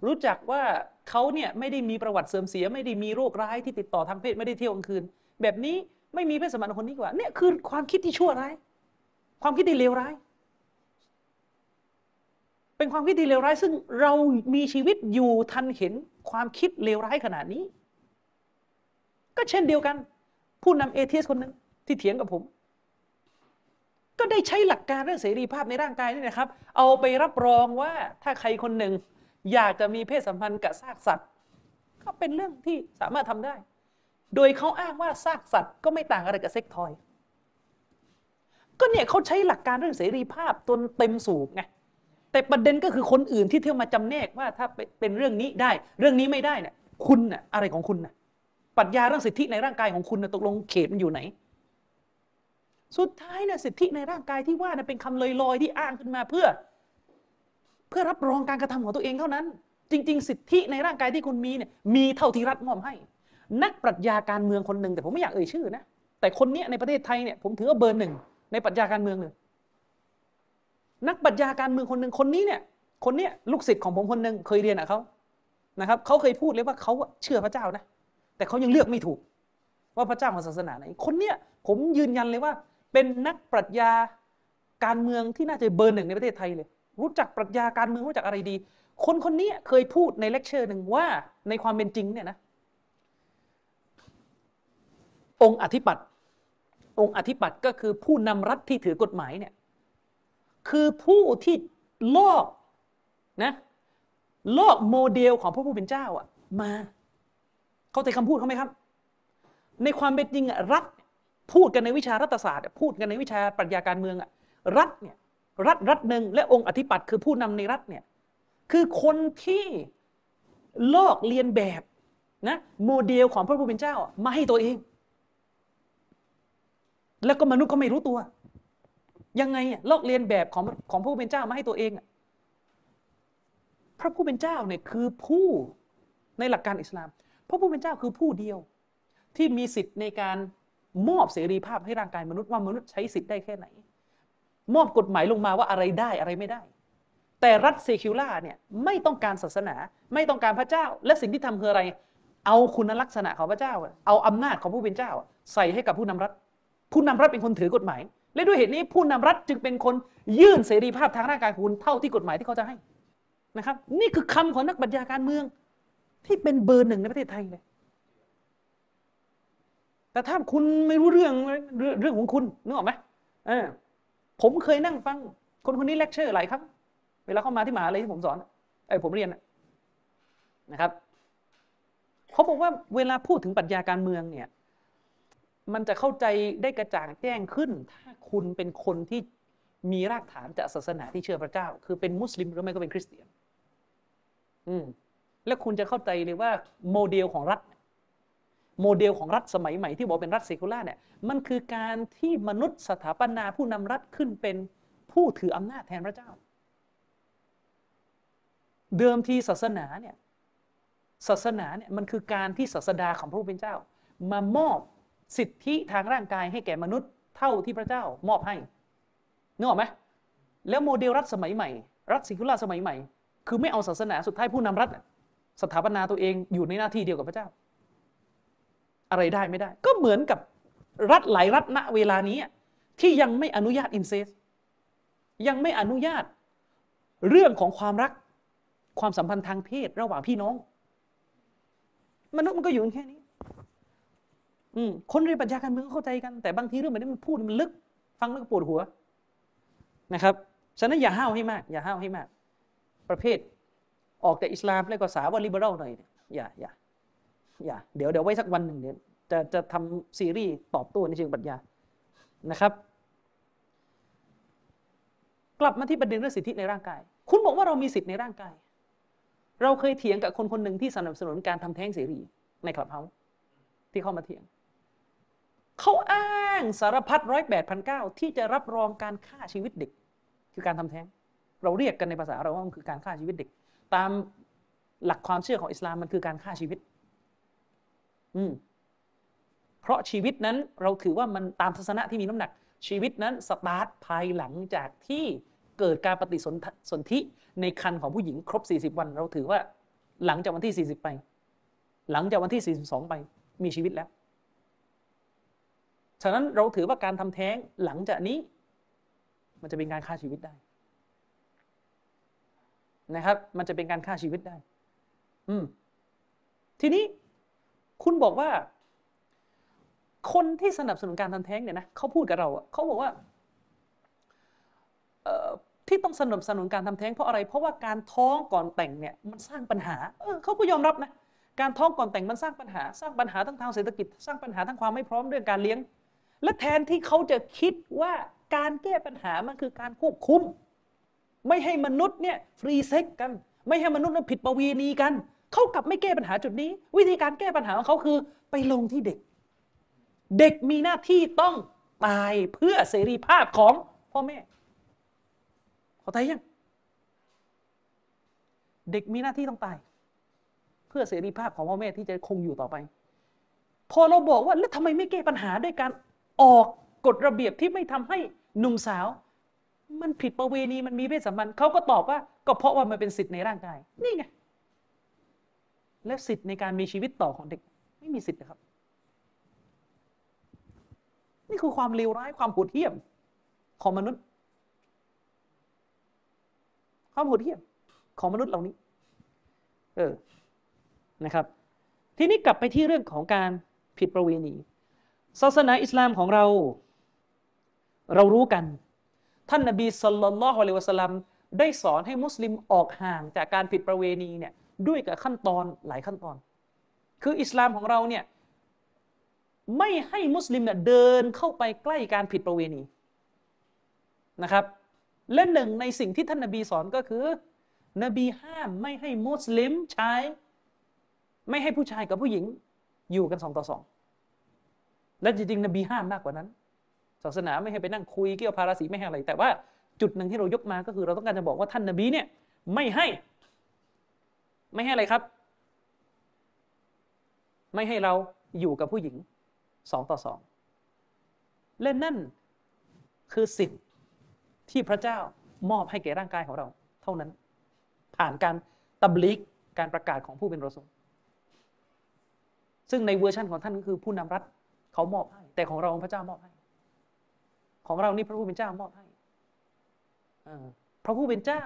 รู้จักว่าเขาเนี่ยไม่ได้มีประวัติเสื่อมเสีย ไม่ได้มีโรคร้ายที่ติดต่อทางเพศไม่ได้เที่ยวกลางคืน แบบนี้ไม่มีเพศสัมพันธ์คนนี้กว่าเนี่ยคือความคิดที่ชั่วร้าย ความคิดที่เลวร้าย เป็นความคิดที่เลวร้าย ซึ่งเรามีชีวิตอยู่ทันเห็นความคิดเลวร้ายขนาดนี้ ก็เช่นเดียวกัน ผู้นำเอเทียสคนหนึ่งที่เถียงกับผม ก็ได้ใช้หลักการเรื่องเสรีภาพในร่างกายนี่นะครับ เอาไปรับรองว่าถ้าใครคนหนึ่ง อยากจะมีเพศสัมพันธ์กับซากสัตว์ ก็เป็นเรื่องที่สามารถทำได้ โดยเขาอ้างว่าซากสัตว์ก็ไม่ต่างอะไรกับเซ็กทอย ก็เนี่ยเขาใช้หลักการเรื่องเสรีภาพจนเต็มสูบไงแต่ประเด็นก็คือคนอื่นที่เที่ยวมาจำแนกว่าถ้าเป็นเรื่องนี้ได้ เรื่องนี้ไม่ได้เนี่ยคุณน่ะอะไรของคุณน่ะปรัชญาเรื่องสิทธิในร่างกายของคุณน่ะตกลงเขตมันอยู่ไหน สุดท้ายเนี่ยสิทธิในร่างกายที่ว่าน่ะเป็นคำลอยๆที่อ้างขึ้นมาเพื่อ เพื่อรับรองการกระทำของตัวเองเท่านั้น จริง ๆ สิทธิในร่างกายที่คุณมีเนี่ยมีเท่าที่รัฐมอบให้ นักปรัชญาการเมืองคนหนึ่งแต่ผมไม่อยากเอ่ยชื่อนะแต่คนนี้ในประเทศไทยเนี่ยผมถือว่าเบอร์หนึ่ง ในปรัชญาการเมืองเลย นักปรัชญาการเมืองคนหนึ่งคนนี้เนี่ย คนเนี้ยลูกศิษย์ของผมคนหนึ่งเคยเรียนกับเขานะครับเขาเคยพูดเลยว่าเขาเชื่อพระเจ้านะ แต่เขายังเลือกไม่ถูก ว่าพระเจ้าของศาสนาไหน คนเนี้ยผมยืนยันเลยว่า เป็นนักปรัชญาการเมืองที่น่าจะเบอร์หนึ่งในประเทศไทยเลย รู้จักปรัชญาการเมืองรู้จักอะไรดี คนคนนี้เคยพูดในเลคเชอร์หนึ่งว่าในความเป็นจริงเนี่ยนะองค์อธิปัตย์ องค์อธิปัตย์ก็คือผู้นำรัฐที่ถือกฎหมายเนี่ยคือผู้ที่ลอกนะลอกโมเดลของพระผู้เป็นเจ้าอะมา เข้าใจคำพูดเขาไหมครับ ในความเป็นจริงอะรัฐพูดกันในวิชารัฐศาสตร์พูดกันในวิชาปรัชญาการเมืองอะรัฐเนี่ยรัฐรัฐหนึ่งและองค์อธิปัตย์คือผู้นำในรัฐเนี่ยคือคนที่ลอกเลียนแบบนะโมเดลของพระผู้เป็นเจ้ามาให้ตัวเอง แล้วก็มนุษย์ก็ไม่รู้ตัว ยังไงอะลอกเลียนแบบของของพระผู้เป็นเจ้ามาให้ตัวเองอะพระผู้เป็นเจ้าเนี่ยคือผู้ในหลักการอิสลาม พระผู้เป็นเจ้าคือผู้เดียว ที่มีสิทธิ์ในการมอบเสรีภาพให้ร่างกายมนุษย์ว่ามนุษย์ใช้สิทธิ์ได้แค่ไหน มอบกฎหมายลงมาว่าอะไรได้อะไรไม่ได้ แต่รัฐเซคิวล่าเนี่ยไม่ต้องการศาสนา ไม่ต้องการพระเจ้า และสิ่งที่ทำคืออะไร เอาคุณลักษณะของพระเจ้า เอาอำนาจของผู้เป็นเจ้า ใส่ให้กับผู้นำรัฐ ผู้นำรัฐเป็นคนถือกฎหมาย และด้วยเหตุนี้ผู้นำรัฐจึงเป็นคนยื่นเสรีภาพทางร่างกายของคุณเท่าที่กฎหมายที่เขาจะให้นะครับ นี่คือคำของนักบัญญาการเมือง ที่เป็นเบอร์หนึ่งในประเทศไทยเลยแต่ถ้าคุณไม่รู้เรื่องเรื่องของคุณนึกออกไหมเออผมเคยนั่งฟัง คนคนนี้เลคเชอร์หลายครั้งเวลาเข้ามาที่มหาลัยที่ผมสอนไอ้ผมเรียนนะนะครับเขาบอกว่าเวลาพูดถึงปรัชญาการเมืองเนี่ย มันจะเข้าใจได้กระจ่างแจ้งขึ้น ถ้าคุณเป็นคนที่มีรากฐานจากศาสนาที่เชื่อพระเจ้า คือเป็นมุสลิมหรือไม่ก็เป็นคริสเตียน อืมแล้วคุณจะเข้าใจเลยว่าโมเดลของรัฐ โมเดลของรัฐสมัยใหม่ที่บอกเป็นรัฐเซคุล่าเนี่ยมันคือการที่มนุษย์สถาปนาผู้นำรัฐขึ้นเป็นผู้ถืออำนาจแทนพระเจ้า เดิมทีศาสนาเนี่ยศาสนาเนี่ยมันคือการที่ศาสดาของพระผู้เป็นเจ้ามามอบ สิทธิทางร่างกายให้แก่มนุษย์เท่าที่พระเจ้ามอบให้นึกออกไหมแล้วโมเดลรัฐสมัยใหม่ รัฐซิคุล่าสมัยใหม่ คือไม่เอาศาสนาสุดท้ายผู้นำรัฐ สถาปนาตัวเองอยู่ในหน้าที่เดียวกับพระเจ้า อะไรได้ไม่ได้ ก็เหมือนกับรัฐหลายรัฐณเวลานี้ที่ยังไม่อนุญาตอินเซสยังไม่อนุญาตเรื่องของความรักความสัมพันธ์ทางเพศระหว่างพี่น้อง มนุษย์มันก็อยู่แค่นี้ คนเรียนปรัชญาการเมืองเข้าใจกัน แต่บางทีเรื่องแบบนี้มันพูดมันลึก ฟังแล้วก็ปวดหัวนะครับ ฉะนั้นอย่าห้าวให้มาก อย่าห้าวให้มาก ประเภทออกจากอิสลามแล้วก็สาว liberal หน่อยอย่าอย่าอย่าเดี๋ยวเดี๋ยวไว้สักวันหนึ่งเดี๋ยวจะจะทำซีรีส์ตอบโต้ในเชิงปรัชญานะครับ กลับมาที่ประเด็นเรื่องสิทธิในร่างกาย คุณบอกว่าเรามีสิทธิในร่างกาย เราเคยเถียงกับคนคนหนึ่งที่สนับสนุนการทำแท้งเสรีในคลับเฮาส์ที่เข้ามาเถียง เขาอ้างสารพัดร้อยแปดพันเก้าที่จะรับรองการฆ่าชีวิตเด็ก คือการทำแท้ง เราเรียกกันในภาษาเราว่ามันคือการฆ่าชีวิตเด็ก ตามหลักความเชื่อของอิสลามมันคือการฆ่าชีวิต อืมเพราะชีวิตนั้นเราถือว่ามันตามทัศนะที่มีน้ำหนัก ชีวิตนั้นสตาร์ทภายหลังจากที่เกิดการปฏิสนธิสนธิในคันของผู้หญิงครบ 40 วัน เราถือว่าหลังจากวันที่ 40 ไป หลังจากวันที่ 42 ไปมีชีวิตแล้ว ฉะนั้นเราถือว่าการทำแท้งหลังจากนี้ มันจะเป็นการฆ่าชีวิตได้นะครับ มันจะเป็นการฆ่าชีวิตได้ อืม ทีนี้คุณบอกว่า คนที่สนับสนุนการทำแท้งเนี่ยนะเขาพูดกับเราเขาบอกว่าที่ต้องสนับสนุนการทำแท้งเพราะอะไร เพราะว่าการท้องก่อนแต่งเนี่ยมันสร้างปัญหา เออเขาก็ยอมรับนะ การท้องก่อนแต่งมันสร้างปัญหา สร้างปัญหาทั้งทางเศรษฐกิจ สร้างปัญหาทั้งความไม่พร้อมเรื่องการเลี้ยง และแทนที่เขาจะคิดว่าการแก้ปัญหามันคือการควบคุม ไม่ให้มนุษย์เนี่ยฟรีเซ็กกัน ไม่ให้มนุษย์นั้นผิดประเวณีกัน เขากลับไม่แก้ปัญหาจุดนี้ วิธีการแก้ปัญหาของเขาคือไปลงที่เด็ก เด็กมีหน้าที่ต้องตายเพื่อเสรีภาพของพ่อแม่เข้าใจยัง เด็กมีหน้าที่ต้องตาย เพื่อเสรีภาพของพ่อแม่ที่จะคงอยู่ต่อไป พอเราบอกว่าแล้วทำไมไม่แก้ปัญหาด้วยการ ออกกฎระเบียบที่ไม่ทำให้หนุ่มสาว มันผิดประเวณีมันมีเพศสัมพันธ์เขาก็ตอบว่า ก็เพราะว่ามันเป็นสิทธิ์ในร่างกาย นี่ไง และสิทธิ์ในการมีชีวิตต่อของเด็ก ไม่มีสิทธิ์นะครับ นี่คือความเลวร้ายความโหดเหี้ยมของมนุษย์ ความโหดเหี้ยมของมนุษย์เหล่านี้ เออนะครับ ทีนี้กลับไปที่เรื่องของการผิดประเวณี ศาสนาอิสลามของเรา เรารู้กัน ท่านนบีสุลต่านละฮ์อะลัยวะสัลลัมได้สอนให้มุสลิมออกห่างจากการผิดประเวณีเนี่ยด้วยกับขั้นตอนหลายขั้นตอน คืออิสลามของเราเนี่ยไม่ให้มุสลิมเนี่ยเดินเข้าไปใกล้การผิดประเวณีนะครับ และหนึ่งในสิ่งที่ท่านนบีสอนก็คือ นบีห้ามไม่ให้มุสลิมชายไม่ให้ผู้ชายกับผู้หญิงอยู่กันสองต่อสอง และจริงๆนบีห้ามมากกว่านั้น ศาสนาไม่ให้ไปนั่งคุยเกี่ยวภาราสีไม่ให้อะไร แต่ว่าจุดหนึ่งที่เรายกมาก็คือ เราต้องการจะบอกว่าท่านนบีเนี่ย ไม่ให้ ไม่ให้อะไรครับ ไม่ให้เราอยู่กับผู้หญิงสองต่อสองเล่นนั่นคือสิทธิ์ที่พระเจ้ามอบให้แก่ร่างกายของเรา เท่านั้น ผ่านการตับลิกการประกาศของผู้เป็นรสมซึ่งในเวอร์ชันของท่านก็คือผู้นำรัฐ เขามอบให้ แต่ของเราพระเจ้ามอบให้ ของเรานี่พระผู้เป็นเจ้ามอบให้พระผู้เป็นเจ้า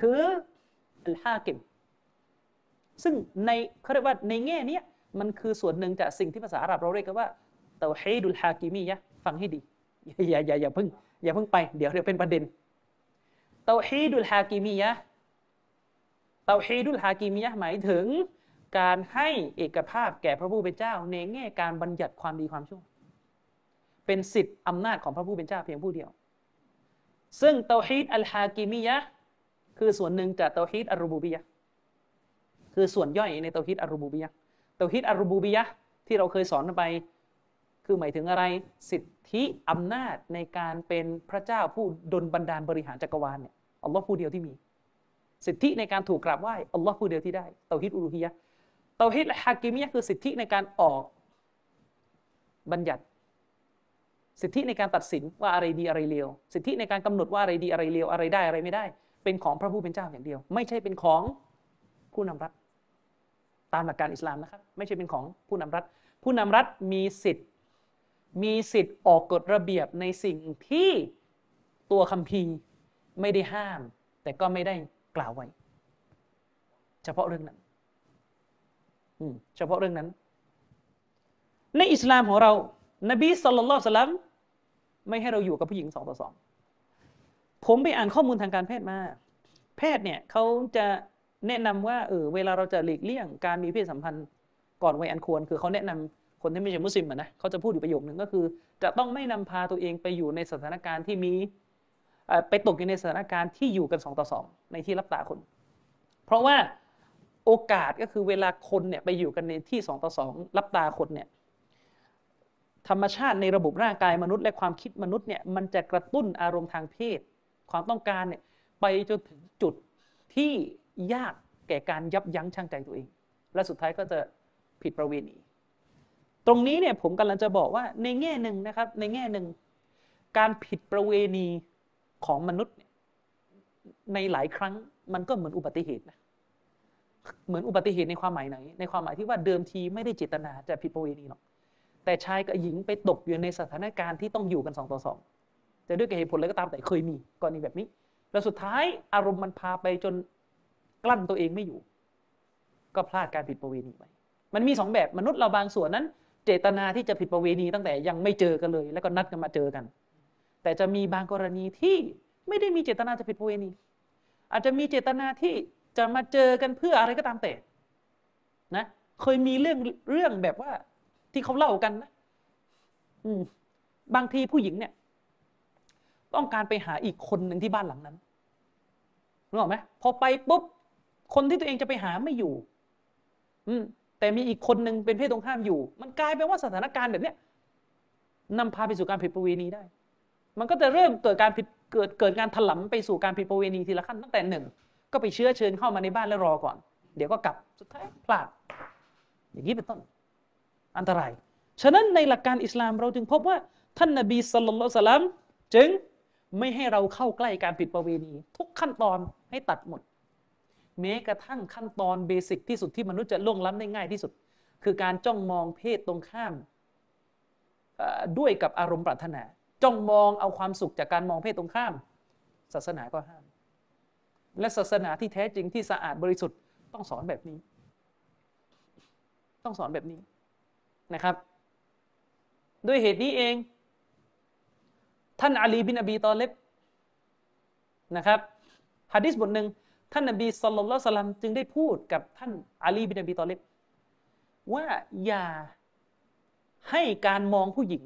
คืออัลฮากิมซึ่งในเขาเรียกว่าในแง่นี้มันคือส่วนหนึ่งจากสิ่งที่ภาษาอาหรับเราเรียกกันว่าเตาฮีดุลฮากิมียะฟังให้ดีอย่าอย่าอย่าเพิ่งอย่าเพิ่งไปเดี๋ยวเดี๋ยวเป็นประเด็นเตาฮีดุลฮากิมียะเตาฮีดุลฮากิมียะหมายถึง การให้เอกภาพแก่พระผู้เป็นเจ้า ในแง่การบัญญัติความดีความชั่ว เป็นสิทธิ์อำนาจของพระผู้เป็นเจ้าเพียงผู้เดียว ซึ่งเตาฮีดอัลฮากิมียะคือส่วนหนึ่งจากเตาฮีดอัลรูบูบียะคือส่วนย่อยในเตาฮีดอัลรูบูบียะเตาฮีดอัลรูบูบียะที่เราเคยสอนไป คือหมายถึงอะไรสิทธิอำนาจในการเป็นพระเจ้าผู้ดลบันดาลบริหารจักรวาลเนี่ยอัลลอฮ์ผู้เดียวที่มีสิทธิในการถูกกราบไหว้อัลลอฮ์ผู้เดียวที่ได้เตาฮีดอุลูฮียะ ตาฮิดและฮากิมียะคือสิทธิในการออกบัญญัติ สิทธิในการตัดสินว่าอะไรดีอะไรเลวสิทธิในการกำหนดว่าอะไรดีอะไรเลวอะไรได้อะไรไม่ได้ เป็นของพระผู้เป็นเจ้าอย่างเดียว ไม่ใช่เป็นของผู้นำรัฐ ตามหลักการอิสลามนะครับไม่ใช่เป็นของผู้นำรัฐ ผู้นำรัฐมีสิทธิ์มีสิทธิ์ออกกฎระเบียบในสิ่งที่ตัวคัมภีร์ไม่ได้ห้าม แต่ก็ไม่ได้กล่าวไว้ เฉพาะเรื่องนั้น เฉพาะเรื่องนั้น ในอิสลามของเรา นบีสุลต่านสลัมไม่ให้เราอยู่กับผู้หญิงสองต่อสองผมไปอ่านข้อมูลทางการแพทย์มา แพทย์เนี่ยเขาจะแนะนำว่าเออเวลาเราจะหลีกเลี่ยงการมีเพศสัมพันธ์ก่อนวัยอันควร คือเขาแนะนำคนที่ไม่ใช่มุสลิมนะเขาจะพูดอยู่ประโยคหนึ่งก็คือ จะต้องไม่นำพาตัวเองไปอยู่ในสถานการณ์ที่มีไปตกอยู่ในสถานการณ์ที่อยู่กันสองต่อสองในที่รับตาคน เพราะว่า โอกาสก็คือเวลาคนเนี่ยไปอยู่กันในที่สองต่อสองรับตาคนเนี่ยธรรมชาติในระบบร่างกายมนุษย์และความคิดมนุษย์เนี่ยมันจะกระตุ้นอารมณ์ทางเพศ ความต้องการเนี่ยไปจนถึงจุดที่ยากแก่การยับยั้งชั่งใจตัวเอง และสุดท้ายก็จะผิดประเวณี ตรงนี้เนี่ยผมกำลังจะบอกว่าในแง่หนึ่งนะครับ ในแง่หนึ่งการผิดประเวณีของมนุษย์ในหลายครั้งมันก็เหมือนอุบัติเหตุนะ เหมือนอุบัติเหตุในความหมายไหน ในความหมายที่ว่าเดิมทีไม่ได้เจตนาจะผิดประเวณีหรอกแต่ชายกับหญิงไปตกอยู่ในสถานการณ์ที่ต้องอยู่กันสองต่อสองจะด้วยเหตุผลอะไรก็ตามแต่เคยมีกรณีแบบนี้ แล้วสุดท้ายอารมณ์มันพาไปจนกลั้นตัวเองไม่อยู่ ก็พลาดการผิดประเวณีไปมันมีสองแบบมนุษย์เราบางส่วนนั้น เจตนาที่จะผิดประเวณีตั้งแต่ยังไม่เจอกันเลย แล้วก็นัดกันมาเจอกัน แต่จะมีบางกรณีที่ไม่ได้มีเจตนาจะผิดประเวณี อาจจะมีเจตนาที่ จะมาเจอกันเพื่ออะไรก็ตามแต่นะเคยมีเรื่องเรื่องแบบว่า ที่เขาเล่ากันนะอืมบางทีผู้หญิงเนี่ย ต้องการไปหาอีกคนหนึ่งที่บ้านหลังนั้นรู้ไหมพอไปปุ๊บคนที่ตัวเองจะไปหาไม่อยู่ อืมแต่มีอีกคนหนึ่งเป็นเพศตรงข้ามอยู่ มันกลายเป็นว่าสถานการณ์แบบเนี้ยนำพาไปสู่การผิดประเวณีได้ มันก็จะเริ่มเกิดการผิดเกิดเกิดการถลำไปสู่การผิดประเวณีทีละขั้นตั้งแต่หนึ่ง ก็ไปเชื้อเชิญเข้ามาในบ้านแล้วรอก่อน เดี๋ยวก็กลับสุดท้ายพลาด อย่างนี้เป็นต้น อันตราย ฉะนั้นในหลักการอิสลามเราจึงพบว่า ท่านนบีสุลต่านสลัมจึงไม่ให้เราเข้าใกล้การผิดประเวณี ทุกขั้นตอนให้ตัดหมดแม้กระทั่งขั้นตอนเบสิกที่สุดที่มนุษย์จะล่วงล้ำได้ง่ายที่สุด คือการจ้องมองเพศตรงข้ามด้วยกับอารมณ์ปรารถนา จ้องมองเอาความสุขจากการมองเพศตรงข้าม ศาสนาก็ห้าม และศาสนาที่แท้จริงที่สะอาดบริสุทธิ์ต้องสอนแบบนี้ ต้องสอนแบบนี้นะครับ ด้วยเหตุนี้เอง ท่านอาลีบินอบีตอเลบนะครับฮะดิษบทหนึ่งท่านนบีสุลต่านสลัมจึงได้พูดกับท่านอาลีบินอบีตอเลบว่าอย่าให้การมองผู้หญิง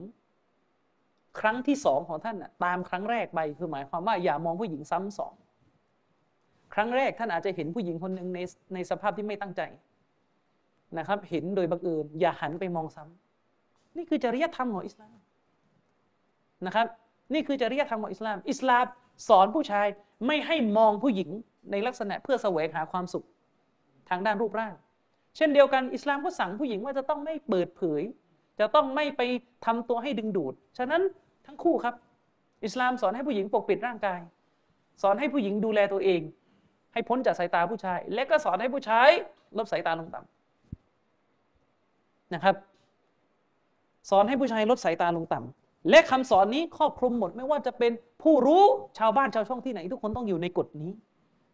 ครั้งที่สองของท่านตามครั้งแรกไปคือหมายความว่าอย่ามองผู้หญิงซ้ำสอง ครั้งแรกท่านอาจจะเห็นผู้หญิงคนหนึ่งในในสภาพที่ไม่ตั้งใจนะครับ เห็นโดยบังเอิญอย่าหันไปมองซ้ำนี่คือจริยธรรมของอิสลามนะครับ นี่คือจริยธรรมของอิสลาม อิสลามสอนผู้ชายไม่ให้มองผู้หญิงในลักษณะเพื่อแสวงหาความสุขทางด้านรูปร่าง เช่นเดียวกันอิสลามก็สั่งผู้หญิงว่าจะต้องไม่เปิดเผย จะต้องไม่ไปทำตัวให้ดึงดูด ฉะนั้นทั้งคู่ครับ อิสลามสอนให้ผู้หญิงปกปิดร่างกาย สอนให้ผู้หญิงดูแลตัวเอง ให้พ้นจากสายตาผู้ชาย และก็สอนให้ผู้ชายลดสายตาลงต่ำนะครับ สอนให้ผู้ชายลดสายตาลงต่ำและคำสอนนี้ครอบคลุมหมดไม่ว่าจะเป็นผู้รู้ชาวบ้านชาวช่องที่ไหน ทุกคนต้องอยู่ในกฎนี้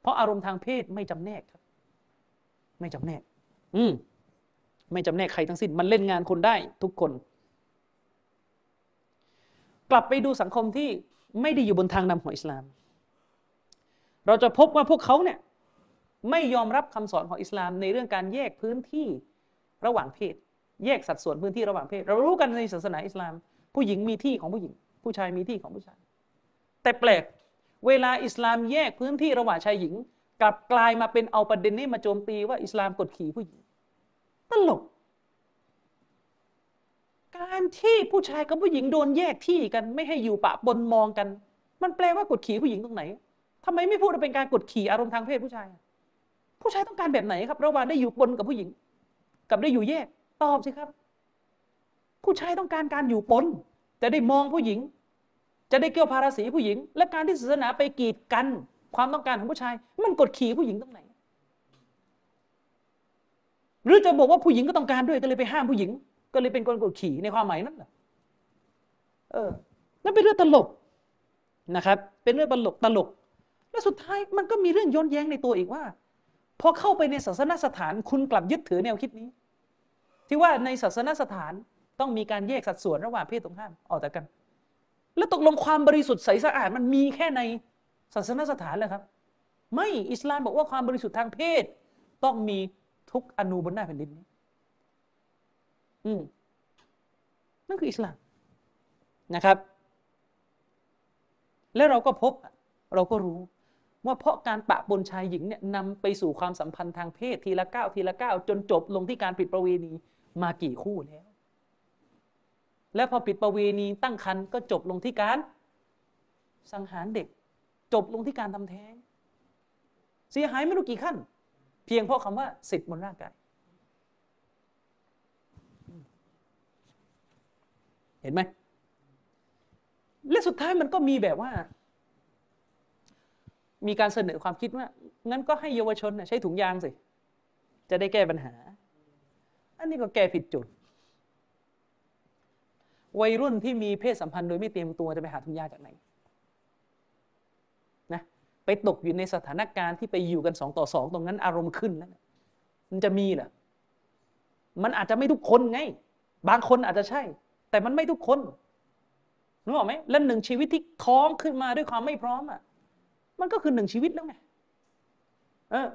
เพราะอารมณ์ทางเพศไม่จำแนกครับ ไม่จำแนก อืมไม่จำแนกใครทั้งสิ้นมันเล่นงานคนได้ทุกคน กลับไปดูสังคมที่ไม่ได้อยู่บนทางนำของอิสลาม เราจะพบว่าพวกเขาเนี่ยไม่ยอมรับคำสอนของอิสลามในเรื่องการแยกพื้นที่ระหว่างเพศ แยกสัดส่วนพื้นที่ระหว่างเพศ เรารู้กันในศาสนาอิสลาม ผู้หญิงมีที่ของผู้หญิง ผู้ชายมีที่ของผู้ชาย แต่แปลกเวลาอิสลามแยกพื้นที่ระหว่างชายหญิง กลับกลายมาเป็นเอาประเด็นนี้มาโจมตีว่าอิสลามกดขี่ผู้หญิงตลก การที่ผู้ชายกับผู้หญิงโดนแยกที่กัน ไม่ให้อยู่ปะปนมองกัน มันแปลว่ากดขี่ผู้หญิงตรงไหน ทำไมไม่พูดว่าเป็นการกดขี่อารมณ์ทางเพศผู้ชาย ผู้ชายต้องการแบบไหนครับ ระหว่างได้อยู่ปนกับผู้หญิง กับได้อยู่แยก ตอบสิครับ ผู้ชายต้องการการอยู่ปนจะได้มองผู้หญิง จะได้เกี่ยวภาราศีผู้หญิง และการที่ศาสนาไปกีดกันความต้องการของผู้ชาย มันกดขี่ผู้หญิงตรงไหน หรือจะบอกว่าผู้หญิงก็ต้องการด้วยก็เลยไปห้ามผู้หญิง ก็เลยเป็นคนกดขี่ในความหมายนั้นเหรอเออนั่นเป็นเรื่องตลกนะครับ เป็นเรื่องตลกตลก และสุดท้ายมันก็มีเรื่องย้อนแย้งในตัวอีกว่าพอเข้าไปในศาสนสถานคุณกลับยึดถือแนวคิดนี้ ที่ว่าในศาสนสถานต้องมีการแยกสัดส่วนระหว่างเพศตรงข้ามออกจากกัน แล้วตกลงความบริสุทธิ์ใสสะอาดมันมีแค่ในศาสนสถานเลยครับ ไม่อิสลามบอกว่าความบริสุทธิ์ทางเพศ ต้องมีทุกอนูบนหน้าแผ่นดินนี้อืมนั่นคืออิสลามนะครับ และเราก็พบเราก็รู้ ว่าเพราะการปะปนชายหญิงเนี่ยนำไปสู่ความสัมพันธ์ทางเพศทีละก้าวทีละก้าวจนจบลงที่การผิดประเวณีมากี่คู่แล้ว และพอปิดประเวณีตั้งครรภ์ก็จบลงที่การสังหารเด็ก จบลงที่การทำแท้ง เสียหายไม่รู้กี่ขั้น เพียงเพราะคำว่าสิทธิ์บนร่างกายเห็นไหมและสุดท้ายมันก็มีแบบว่า มีการเสนอความคิดว่า งั้นก็ให้เยาวชนใช้ถุงยางสิ จะได้แก้ปัญหา อันนี้ก็แก้ผิดจุด วัยรุ่นที่มีเพศสัมพันธ์โดยไม่เตรียมตัวจะไปหาถุงยางจากไหนนะไปตกอยู่ในสถานการณ์ที่ไปอยู่กันสองต่อสองตรงนั้นอารมณ์ขึ้นแล้วมันจะมีเหรอมันอาจจะไม่ทุกคนไง บางคนอาจจะใช่ แต่มันไม่ทุกคนรู้ไหมและหนึ่งชีวิตที่ท้องขึ้นมาด้วยความไม่พร้อมอะ มันก็คือหนึ่งชีวิตแล้วไงเออ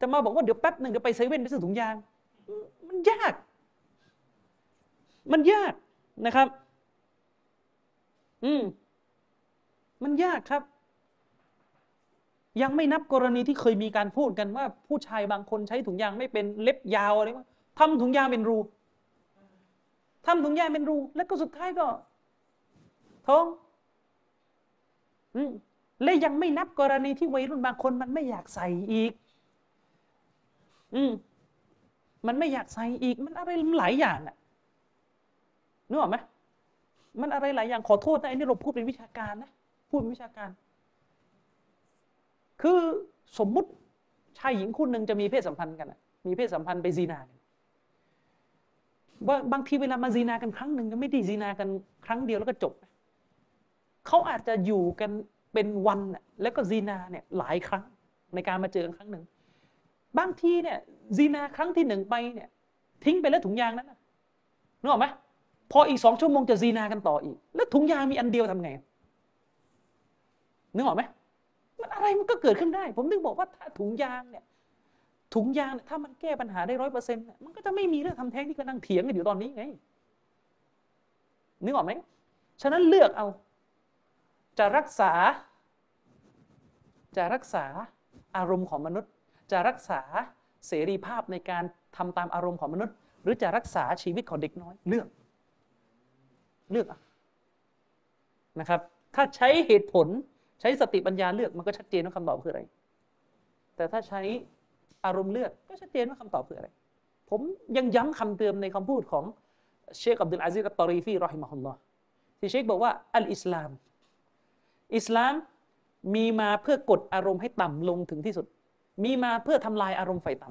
จะมาบอกว่าเดี๋ยวแป๊บหนึ่งเดี๋ยวไปเซเว่นไปซื้อถุงยาง มันยาก มันยากนะครับ อืมมันยากครับ ยังไม่นับกรณีที่เคยมีการพูดกันว่า ผู้ชายบางคนใช้ถุงยางไม่เป็นเล็บยาวอะไรว่าทำถุงยางเป็นรูทำถุงยางเป็นรู แล้วก็สุดท้ายก็ท้อง อืม และยังไม่นับกรณีที่วัยรุ่นบางคนมันไม่อยากใส่อีก อืมมันไม่อยากใส่อีก มันอะไรหลายอย่างอะนึกออกไหมมันอะไรหลายอย่างขอโทษนะไอ้นี่เราพูดเป็นวิชาการนะพูดเป็นวิชาการ คือสมมุติชายหญิงคู่หนึ่งจะมีเพศสัมพันธ์กันมีเพศสัมพันธ์ไปซีนากันว่าบางทีเวลามาซีนากันครั้งหนึ่งก็ไม่ได้ซีนากันครั้งเดียวแล้วก็จบเขาอาจจะอยู่กัน เป็นวันแล้วก็ซีนาเนี่ยหลายครั้งในการมาเจอกันครั้งหนึ่งบางทีเนี่ยซีนาครั้งที่หนึ่งไปเนี่ยทิ้งไปแล้วถุงยางนั้นนึกออกไหมพออีกสองชั่วโมงจะซีนากันต่ออีก แล้วถุงยางมีอันเดียวทำไงนึกออกไหมมันอะไรมันก็เกิดขึ้นได้ ผมนึกบอกว่าถ้าถุงยางเนี่ยถุงยางถ้ามันแก้ปัญหาได้ร้อยเปอร์เซ็นต์มันก็จะไม่มีเรื่องทำแท้งที่กำลังเถียงกันอยู่ตอนนี้ไงนึกออกไหมฉะนั้นเลือกเอา จะรักษา จะรักษาอารมณ์ของมนุษย์ จะรักษาเสรีภาพในการทำตามอารมณ์ของมนุษย์ หรือจะรักษาชีวิตของเด็กน้อยเลือก เลือกนะครับ ถ้าใช้เหตุผลใช้สติปัญญาเลือกมันก็ชัดเจนว่าคำตอบคืออะไร แต่ถ้าใช้อารมณ์เลือกก็ชัดเจนว่าคำตอบคืออะไร ผมยังย้ำคำเตือนในคำพูดของเชคอับดุลอาซิรตอรีฟีรอฮิมะฮุลลอฮ์ที่เชคบอกว่าอัลอิสลาม อิสลาม มีมาเพื่อกดอารมณ์ให้ต่ำลงถึงที่สุด มีมาเพื่อทำลายอารมณ์ไฟต่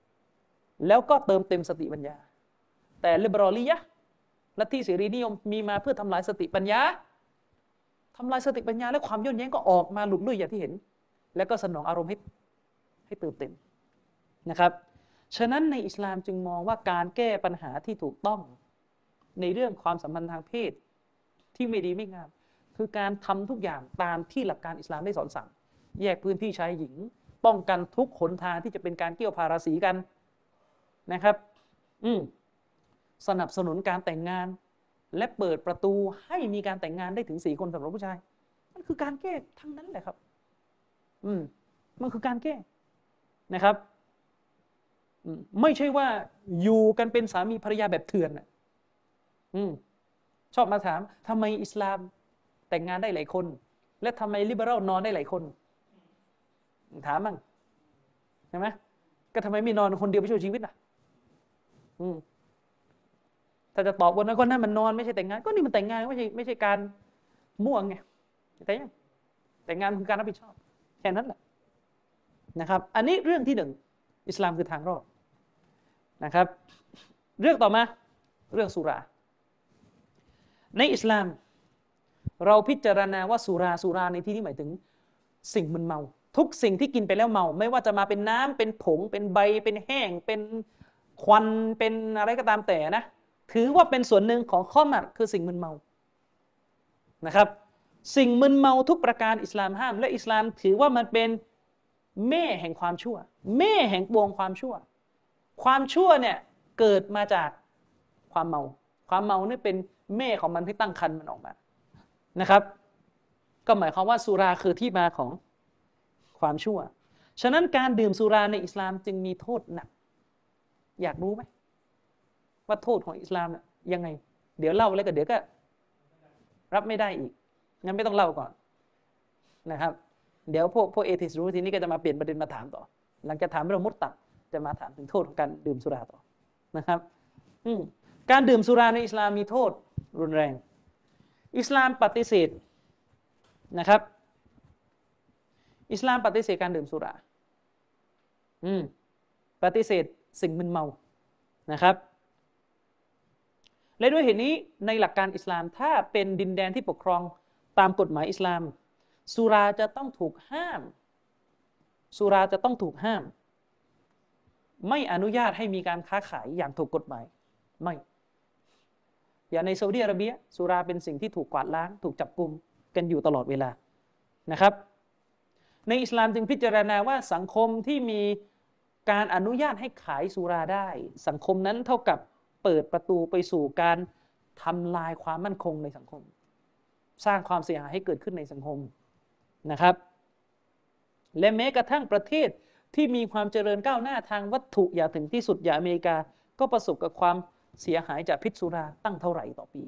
ำแล้วก็เติมเต็มสติปัญญา แต่ลิเบรอลียะลัทธิเสรีนิยมมีมาเพื่อทำลายสติปัญญาทำลายสติปัญญา และความย่นแย้งก็ออกมาหลุดลุ่ยอย่างที่เห็น แล้วก็สนองอารมณ์ให้ให้เติมเต็มนะครับ ฉะนั้นในอิสลามจึงมองว่าการแก้ปัญหาที่ถูกต้องในเรื่องความสัมพันธ์ทางเพศที่ไม่ดีไม่งาม คือการทำทุกอย่างตามที่หลักการอิสลามได้สอนสั่ง แยกพื้นที่ชายหญิง ป้องกันทุกขนทางที่จะเป็นการเกี่ยวพาราสีกันนะครับ อืมสนับสนุนการแต่งงาน และเปิดประตูให้มีการแต่งงานได้ถึงสี่คนสำหรับผู้ชาย มันคือการแก้ทั้งนั้นแหละครับ อืม มันคือการแก้นะครับไม่ใช่ว่าอยู่กันเป็นสามีภรรยาแบบเถื่อนอะอืมชอบมาถามทำไมอิสลาม แต่งงานได้หลายคน และทำไมลิเบอรัลนอนได้หลายคน ถามมั่งใช่ไหมก็ทำไมไม่นอนคนเดียวไปช่วยชีวิตล่ะ อืมถ้าจะตอบวันนั้นก็นั่นมันนอนไม่ใช่แต่งงาน ก็นี่มันแต่งงานไม่ใช่ไม่ใช่การม่วงไงแต่ยังแต่งงานคือการรับผิดชอบ แค่นั้นแหละนะครับ อันนี้เรื่องที่หนึ่งอิสลามคือทางรอดนะครับ เรื่องต่อมาเรื่องสุรา ในอิสลาม เราพิจารณาว่าสุราสุราในที่นี้หมายถึง สิ่งมึนเมา ทุกสิ่งที่กินไปแล้วเมา ไม่ว่าจะมาเป็นน้ำเป็นผง เป็นใบ เป็นแห้ง เป็นควันเป็นอะไรก็ตามแต่นะ ถือว่าเป็นส่วนหนึ่งของข้อมัดคือสิ่งมึนเมานะครับ สิ่งมึนเมาทุกประการอิสลามห้าม และอิสลามถือว่ามันเป็นแม่แห่งความชั่ว แม่แห่งปวงความชั่ว ความชั่วเนี่ยเกิดมาจากความเมา ความเมาเนี่ยเป็นแม่ของมันที่ตั้งคันมันออกมา นะครับ ก็หมายความว่าสุราคือที่มาของความชั่ว ฉะนั้นการดื่มสุราในอิสลามจึงมีโทษหนัก อยากรู้ไหมว่าโทษของอิสลามเนี่ยยังไง เดี๋ยวเล่าแล้วก็เดี๋ยวก็ รับไม่ได้อีก งั้นไม่ต้องเล่าก่อนนะครับ เดี๋ยวพวกพวกเอทิสรู้ทีนี้ก็จะมาเปลี่ยนประเด็นมาถามต่อ หลังจากถามเรื่องมุตตัดจะมาถามถึงโทษของการดื่มสุราต่อนะครับ อืการดื่มสุราในอิสลามมีโทษรุนแรง อิสลามปฏิเสธนะครับ อิสลามปฏิเสธการดื่มสุรา อืม ปฏิเสธสิ่งมึนเมา นะครับ และด้วยเหตุนี้ในหลักการอิสลามถ้าเป็นดินแดนที่ปกครองตามกฎหมายอิสลาม สุราจะต้องถูกห้าม สุราจะต้องถูกห้าม ไม่อนุญาตให้มีการค้าขายอย่างถูกกฎหมาย ไม่ อย่างในซาอุดิอาระเบียสุราเป็นสิ่งที่ถูกกวาดล้าง ถูกจับกลุ่มกันอยู่ตลอดเวลานะครับ ในอิสลามจึงพิจารณาว่าสังคมที่มีการอนุญาตให้ขายสุราได้ สังคมนั้นเท่ากับเปิดประตูไปสู่การทำลายความมั่นคงในสังคม สร้างความเสียหายให้เกิดขึ้นในสังคมนะครับ และแม้กระทั่งประเทศที่มีความเจริญก้าวหน้าทางวัตถุอย่างถึงที่สุดอย่างอเมริกา ก็ประสบกับความ เสียหายจากพิษสุราตั้งเท่าไหร่ต่อปี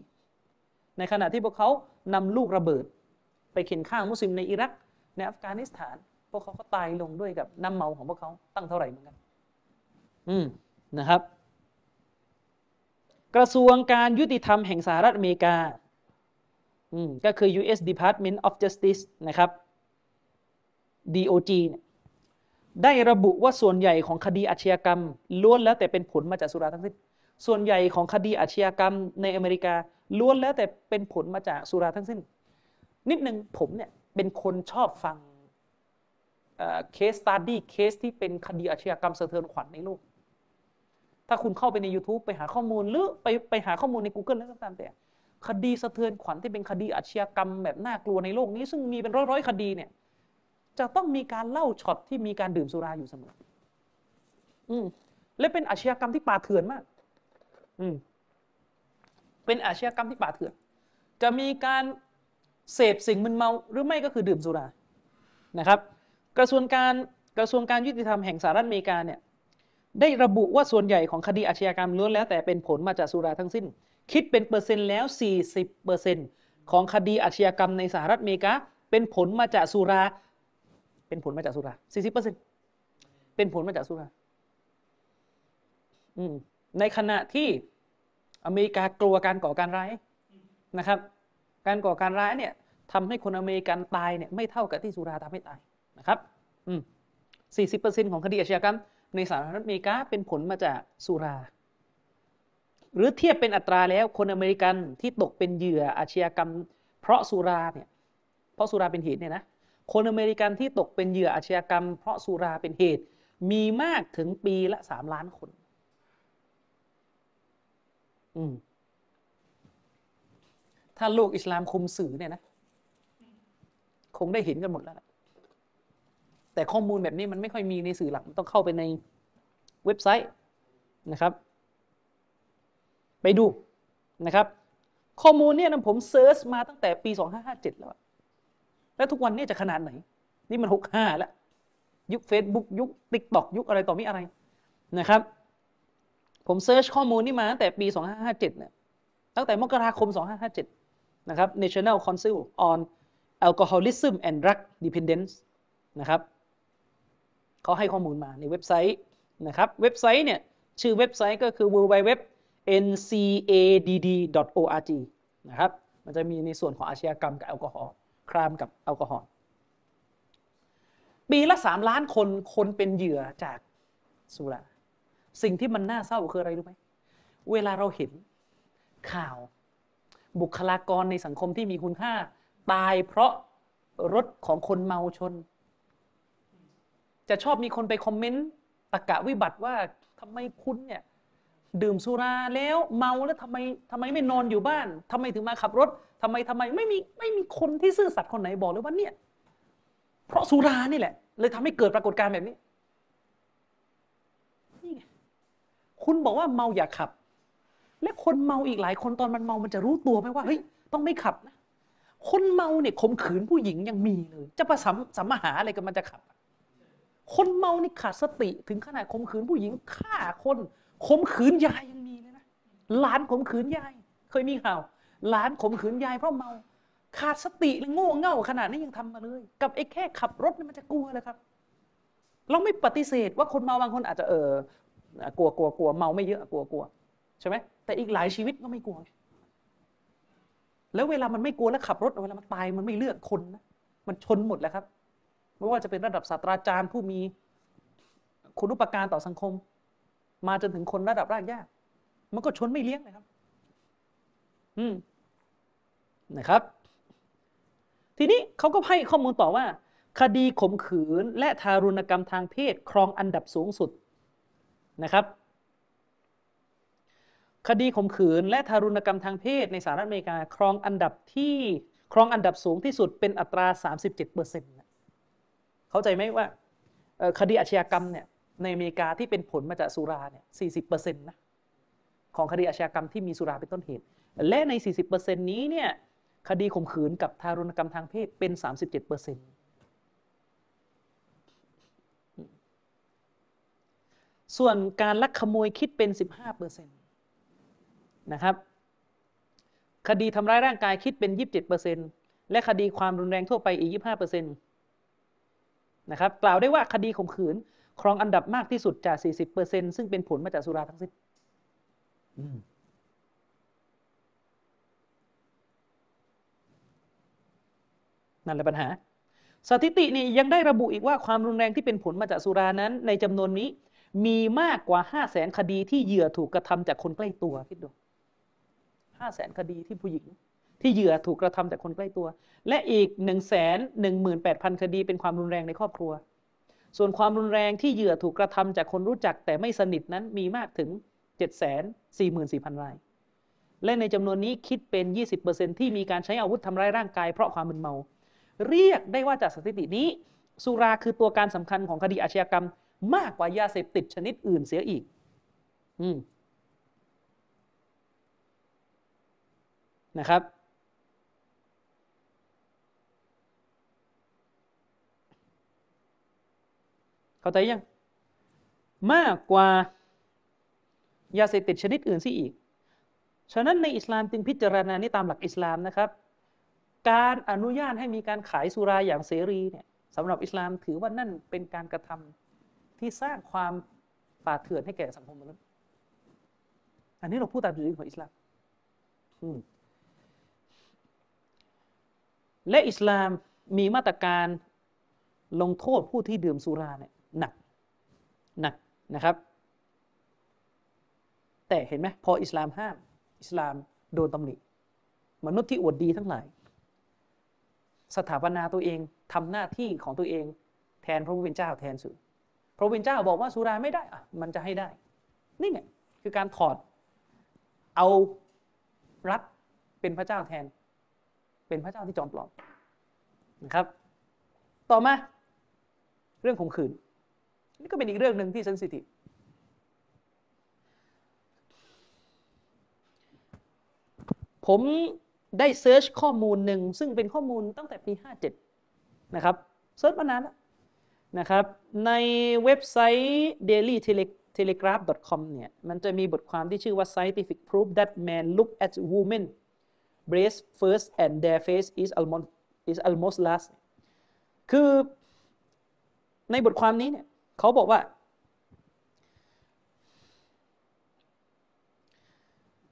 ในขณะที่พวกเขานำลูกระเบิด ไปเข็นฆ่ามุสลิมในอิรักในอัฟกานิสถาน พวกเขาก็ตายลงด้วยกับน้ำเมาของพวกเขาตั้งเท่าไหร่เหมือนกัน อืมนะครับ กระทรวงการยุติธรรมแห่งสหรัฐอเมริกาอืมก็คือ U.S. Department of Justice นะครับ DOJ เนี่ยได้ระบุว่าส่วนใหญ่ของคดีอาชญากรรมล้วนแล้วแต่เป็นผลมาจากสุราทั้งสิ้น ส่วนใหญ่ของคดีอาชญากรรมในอเมริกาล้วนแล้วแต่เป็นผลมาจากสุราทั้งสิ้น นิดหนึ่งผมเนี่ยเป็นคนชอบฟังเคสตัดดี้เคสที่เป็นคดีอาชญากรรมสะเทือนขวัญในโลก ถ้าคุณเข้าไปใน YouTube ไปหาข้อมูลหรือไปไปหาข้อมูลใน Google แล้วก็ตามแต่ คดีสะเทือนขวัญที่เป็นคดีอาชญากรรมแบบน่ากลัวในโลกนี้ ซึ่งมีเป็นร้อยๆคดีเนี่ย จะต้องมีการเล่าช็อตที่มีการดื่มสุราอยู่เสมอ อืมและเป็นอาชญากรรมที่ป่าเถื่อนมาก อืมเป็นอาชญากรรมที่ป่าเถื่อน จะมีการเสพสิ่งมึนเมาหรือไม่ก็คือดื่มสุรานะครับ กระทรวงการกระทรวงการยุติธรรมแห่งสหรัฐอเมริกาเนี่ยได้ระบุว่าส่วนใหญ่ของคดีอาชญากรรมล้วนแล้วแต่เป็นผลมาจากสุราทั้งสิ้น คิดเป็นเปอร์เซ็นต์แล้ว 40เปอร์เซ็นต์ของคดีอาชญากรรมในสหรัฐอเมริกา เป็นผลมาจากสุรา เป็นผลมาจากสุรา 40เปอร์เซ็นต์เป็นผลมาจากสุรา อืม ในขณะที่อเมริกากลัวการก่อการร้ายนะครับ การก่อการร้ายเนี่ยทำให้คนอเมริกันตายเนี่ยไม่เท่ากับที่สุราทำให้ตายนะครับอืม40%ของคดีอาชญากรรม ในสหรัฐอเมริกาเป็นผลมาจากสุรา หรือเทียบเป็นอัตราแล้วคนอเมริกันที่ตกเป็นเหยื่ออาชญากรรม เพราะสุราเนี่ยเพราะสุราเป็นเหตุเนี่ยนะคนอเมริกันที่ตกเป็นเหยื่ออาชญากรรม เพราะสุราเป็นเหตุมีมากถึงปีละสามล้านคน ถ้าโลกอิสลามคุมสื่อเนี่ยนะ คงได้เห็นกันหมดแล้ว แต่ข้อมูลแบบนี้มันไม่ค่อยมีในสื่อหลักมันต้องเข้าไปในเว็บไซต์นะครับ ไปดูนะครับ ข้อมูลเนี่ยนะผมเซิร์ชมาตั้งแต่ปี 2557 แล้ว แล้วทุกวันนี้จะขนาดไหน นี่มัน 65 แล้ว ยุค Facebook ยุค TikTok ยุคอะไรต่อมีอะไรนะครับ ผม search ข้อมูลนี่มาตั้งแต่ปี 2557เนี่ยตั้งแต่มกราคม 2557 นะครับ National Council on Alcoholism and Drug Dependence นะครับเขาให้ข้อมูลมาในเว็บไซต์นะครับ เว็บไซต์เนี่ย ชื่อเว็บไซต์ก็คือ www ncadd.org นะครับ มันจะมีในส่วนของอาชญากรรมกับแอลกอฮอล์ crime กับแอลกอฮอล์ ปีละสามล้านคน คนเป็นเหยื่อจากสุรา สิ่งที่มันน่าเศร้าคืออะไรรู้ไหมเวลาเราเห็นข่าว บุคลากรในสังคมที่มีคุณค่า ตายเพราะรถของคนเมาชน จะชอบมีคนไปคอมเมนต์ตะกะวิบัติว่าทำไมคุณเนี่ยดื่มสุราแล้วเมาแล้วทำไมทำไมไม่นอนอยู่บ้านทำไมถึงมาขับรถทำไมทำไมไม่มีไม่มีคนที่ซื่อสัตย์คนไหนบอกเลยว่าเนี่ย เพราะสุรานี่แหละ เลยทำให้เกิดปรากฏการณ์แบบนี้ไง คุณบอกว่าเมาอย่าขับ และคนเมาอีกหลายคนตอนมันเมามันจะรู้ตัวไหมว่าเฮ้ยต้องไม่ขับนะคนเมาเนี่ยข่มขืนผู้หญิงยังมีเลย จะประสัมสัมมหาอะไรกันมันจะขับ คนเมานี่ขาดสติถึงขนาดข่มขืนผู้หญิงฆ่าคนข่มขืนยายยังมีเลยนะหลานข่มขืนยาย เคยมีข่าวหลานข่มขืนยายเพราะเมา ขาดสติและโง่เง่าขนาดนี้ยังทำมาเลย กับไอ้แค่ขับรถนี่มันจะกลัวเลยครับ เราไม่ปฏิเสธว่าคนเมาบางคนอาจจะเออ กลัวกลัวกลัวเมาไม่เยอะกลัวกลัวใช่ไหมแต่อีกหลายชีวิตก็ไม่กลัว แล้วเวลามันไม่กลัวแล้วขับรถเวลามันตายมันไม่เลือกคนนะมันชนหมดแล้วครับไม่ว่าจะเป็นระดับศาสตราจารย์ผู้มีคุณุปการต่อสังคม มาจนถึงคนระดับรากหญ้ามันก็ชนไม่เลี้ยงเลยครับ อืมนะครับ ทีนี้เขาก็ให้ข้อมูลต่อว่า คดีข่มขืนและทารุณกรรมทางเพศ ครองอันดับสูงสุด นะครับ คดีข่มขืนและทารุณกรรมทางเพศในสหรัฐอเมริกา ครองอันดับที่ครองอันดับสูงที่สุดเป็นอัตรา 37เปอร์เซ็นต์เข้าใจไหมว่าคดีอาชญากรรมเนี่ยในอเมริกาที่เป็นผลมาจากสุราเนี่ย 40เปอร์เซ็นต์นะของคดีอาชญากรรมที่มีสุราเป็นต้นเหตุ และใน 40เปอร์เซ็นต์นี้เนี่ยคดีข่มขืนกับทารุณกรรมทางเพศเป็น 37เปอร์เซ็นต์ ส่วนการลักขโมยคิดเป็น 15เปอร์เซ็นต์นะครับ คดีทำร้ายร่างกายคิดเป็น 27เปอร์เซ็นต์และคดีความรุนแรงทั่วไปอีก 25เปอร์เซ็นต์นะครับ กล่าวได้ว่าคดีข่มขืน ครองอันดับมากที่สุดจาก 40เปอร์เซ็นต์ซึ่งเป็นผลมาจากสุราทั้งสิ้นนั่นแหละปัญหา สถิตินี่ยังได้ระบุอีกว่าความรุนแรงที่เป็นผลมาจากสุรานั้น ในจำนวนนี้ มีมากกว่า5 0 0แสนคดีที่เหยื่อถูกกระทำจากคนใกล้ตัวคิดดูห้าแสนคดีที่ผู้หญิง ที่เหยื่อถูกกระทำจากคนใกล้ตัว และอีก1นึ่งแสนหนึ่งหมื่นแปดพันคดีเป็นความรุนแรงในครอบครัว ส่วนความรุนแรงที่เหยื่อถูกกระทำจากคนรู้จักแต่ไม่สนิทนั้นมีมากถึง7จ็ดแสนสี่หมื่นสี่พันราย และในจำนวนนี้คิดเป็น20%ที่มีการใช้อาวุธทำร้ายร่างกายเพราะความมึนเมา เรียกได้ว่าจากสถิตินี้ สุราคือตัวการสำคัญของคดีอาชญากรรม มากกว่ายาเสพติดชนิดอื่นเสียอีก อืมนะครับ เข้าใจยัง มากกว่ายาเสพติดชนิดอื่นสิอีก ฉะนั้นในอิสลามจึงพิจารณานี้ตามหลักอิสลามนะครับ การอนุญาตให้มีการขายสุราอย่างเสรีเนี่ยสำหรับอิสลามถือว่านั่นเป็นการกระทำ ที่สร้างความป่าเถื่อนให้แก่สังคมมนุษย์อันนี้เราพูดตามจุดยืนของอิสลามและอิสลามมีมาตรการลงโทษผู้ที่ดื่มสุราเนี่ยหนักหนักนะครับ แต่เห็นไหมพออิสลามห้าม อิสลามโดนตำหนิมนุษย์ที่อวดดีทั้งหลาย สถาปนาตัวเองทำหน้าที่ของตัวเอง แทนพระผู้เป็นเจ้าแทนสุด พระผู้เป็นเจ้าบอกว่าสุราไม่ได้อะมันจะให้ได้ นี่ไงคือการถอดเอารัฐเป็นพระเจ้าแทน เป็นพระเจ้าที่จอมปลอมนะครับ ต่อมาเรื่องข่มขืน นี่ก็เป็นอีกเรื่องหนึ่งที่เซนซิทีฟผมได้ search ข้อมูลหนึ่งซึ่งเป็นข้อมูลตั้งแต่ปี 57 นะครับ search มานานแล้ว นะครับ ในเว็บไซต์ daily telegraph.com เนี่ย มันจะมีบทความที่ชื่อว่า scientific proof that men look at women breast first and their face is almost is almost last คือในบทความนี้เนี่ยเขาบอกว่า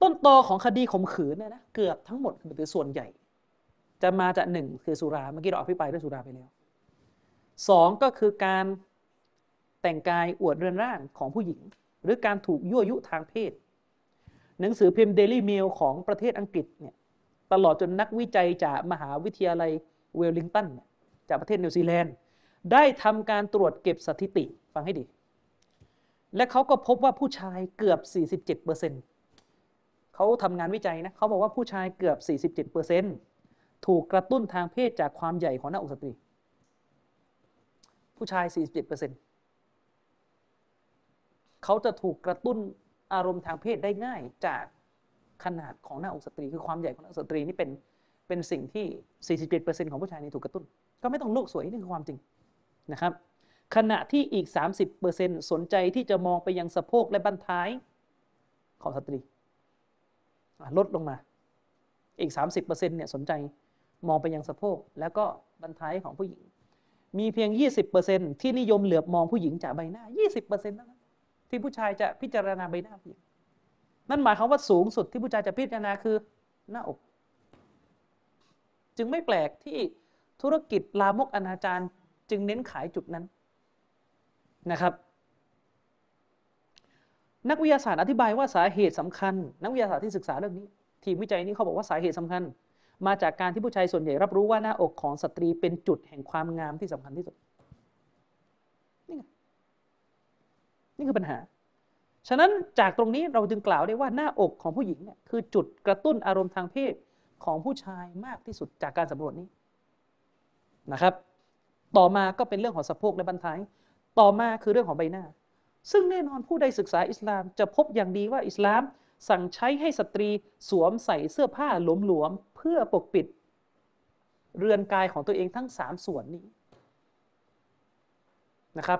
ต้นตอของคดีข่มขืนเนี่ยนะเกือบทั้งหมดคือส่วนใหญ่ จะมาจากหนึ่งคือสุรา เมื่อกี้เราอภิปรายเรื่องสุราไปแล้ว สองก็คือการแต่งกายอวดเรือนร่างของผู้หญิง หรือการถูกยั่วยุทางเพศ หนังสือพิมพ์ Daily Mail ของประเทศอังกฤษเนี่ยตลอดจนนักวิจัยจากมหาวิทยาลัยเวลลิงตันจากประเทศนิวซีแลนด์ ได้ทำการตรวจเก็บสถิติฟังให้ดี และเขาก็พบว่าผู้ชายเกือบ 47%เขาทำงานวิจัยนะเขาบอกว่าผู้ชายเกือบ 47%ถูกกระตุ้นทางเพศจากความใหญ่ของหน้าอกสตรี ผู้ชาย 47%เขาจะถูกกระตุ้นอารมณ์ทางเพศได้ง่ายจากขนาดของหน้าอกสตรี คือความใหญ่ของหน้าอกสตรีนี่เป็นเป็นสิ่งที่ 47%ของผู้ชายนี่ถูกกระตุ้น ก็ไม่ต้องโลกสวยนี่คือความจริงนะครับ ขณะที่อีก 30%สนใจที่จะมองไปยังสะโพกและบั้นท้ายของสตรีลดลงมา อีก 30%เนี่ยสนใจมองไปยังสะโพกแล้วก็บั้นท้ายของผู้หญิง มีเพียง 20%ที่นิยมเหลือบมองผู้หญิงจากใบหน้า 20%นั้นที่ผู้ชายจะพิจารณาใบหน้าผู้หญิงนั่นหมายความว่าสูงสุดที่ผู้ชายจะพิจารณาคือหน้าอก จึงไม่แปลกที่ธุรกิจลามกอนาจารจึงเน้นขายจุดนั้นนะครับ นักวิทยาศาสตร์อธิบายว่าสาเหตุสำคัญ นักวิทยาศาสตร์ที่ศึกษาเรื่องนี้ ทีมวิจัยนี้เขาบอกว่าสาเหตุสำคัญ มาจากการที่ผู้ชายส่วนใหญ่รับรู้ว่าหน้าอกของสตรีเป็นจุดแห่งความงามที่สำคัญที่สุด นี่ไงนี่คือปัญหา ฉะนั้นจากตรงนี้เราจึงกล่าวได้ว่าหน้าอกของผู้หญิงเนี่ยคือจุดกระตุ้นอารมณ์ทางเพศของผู้ชายมากที่สุดจากการสำรวจนี้นะครับ ต่อมาก็เป็นเรื่องของสะโพกและบันท้าย ต่อมาคือเรื่องของใบหน้า ซึ่งแน่นอนผู้ใดศึกษาอิสลามจะพบอย่างดีว่าอิสลาม สั่งใช้ให้สตรีสวมใส่เสื้อผ้าหลวมๆเพื่อปกปิด เรือนกายของตัวเองทั้งสามส่วนนี้นะครับ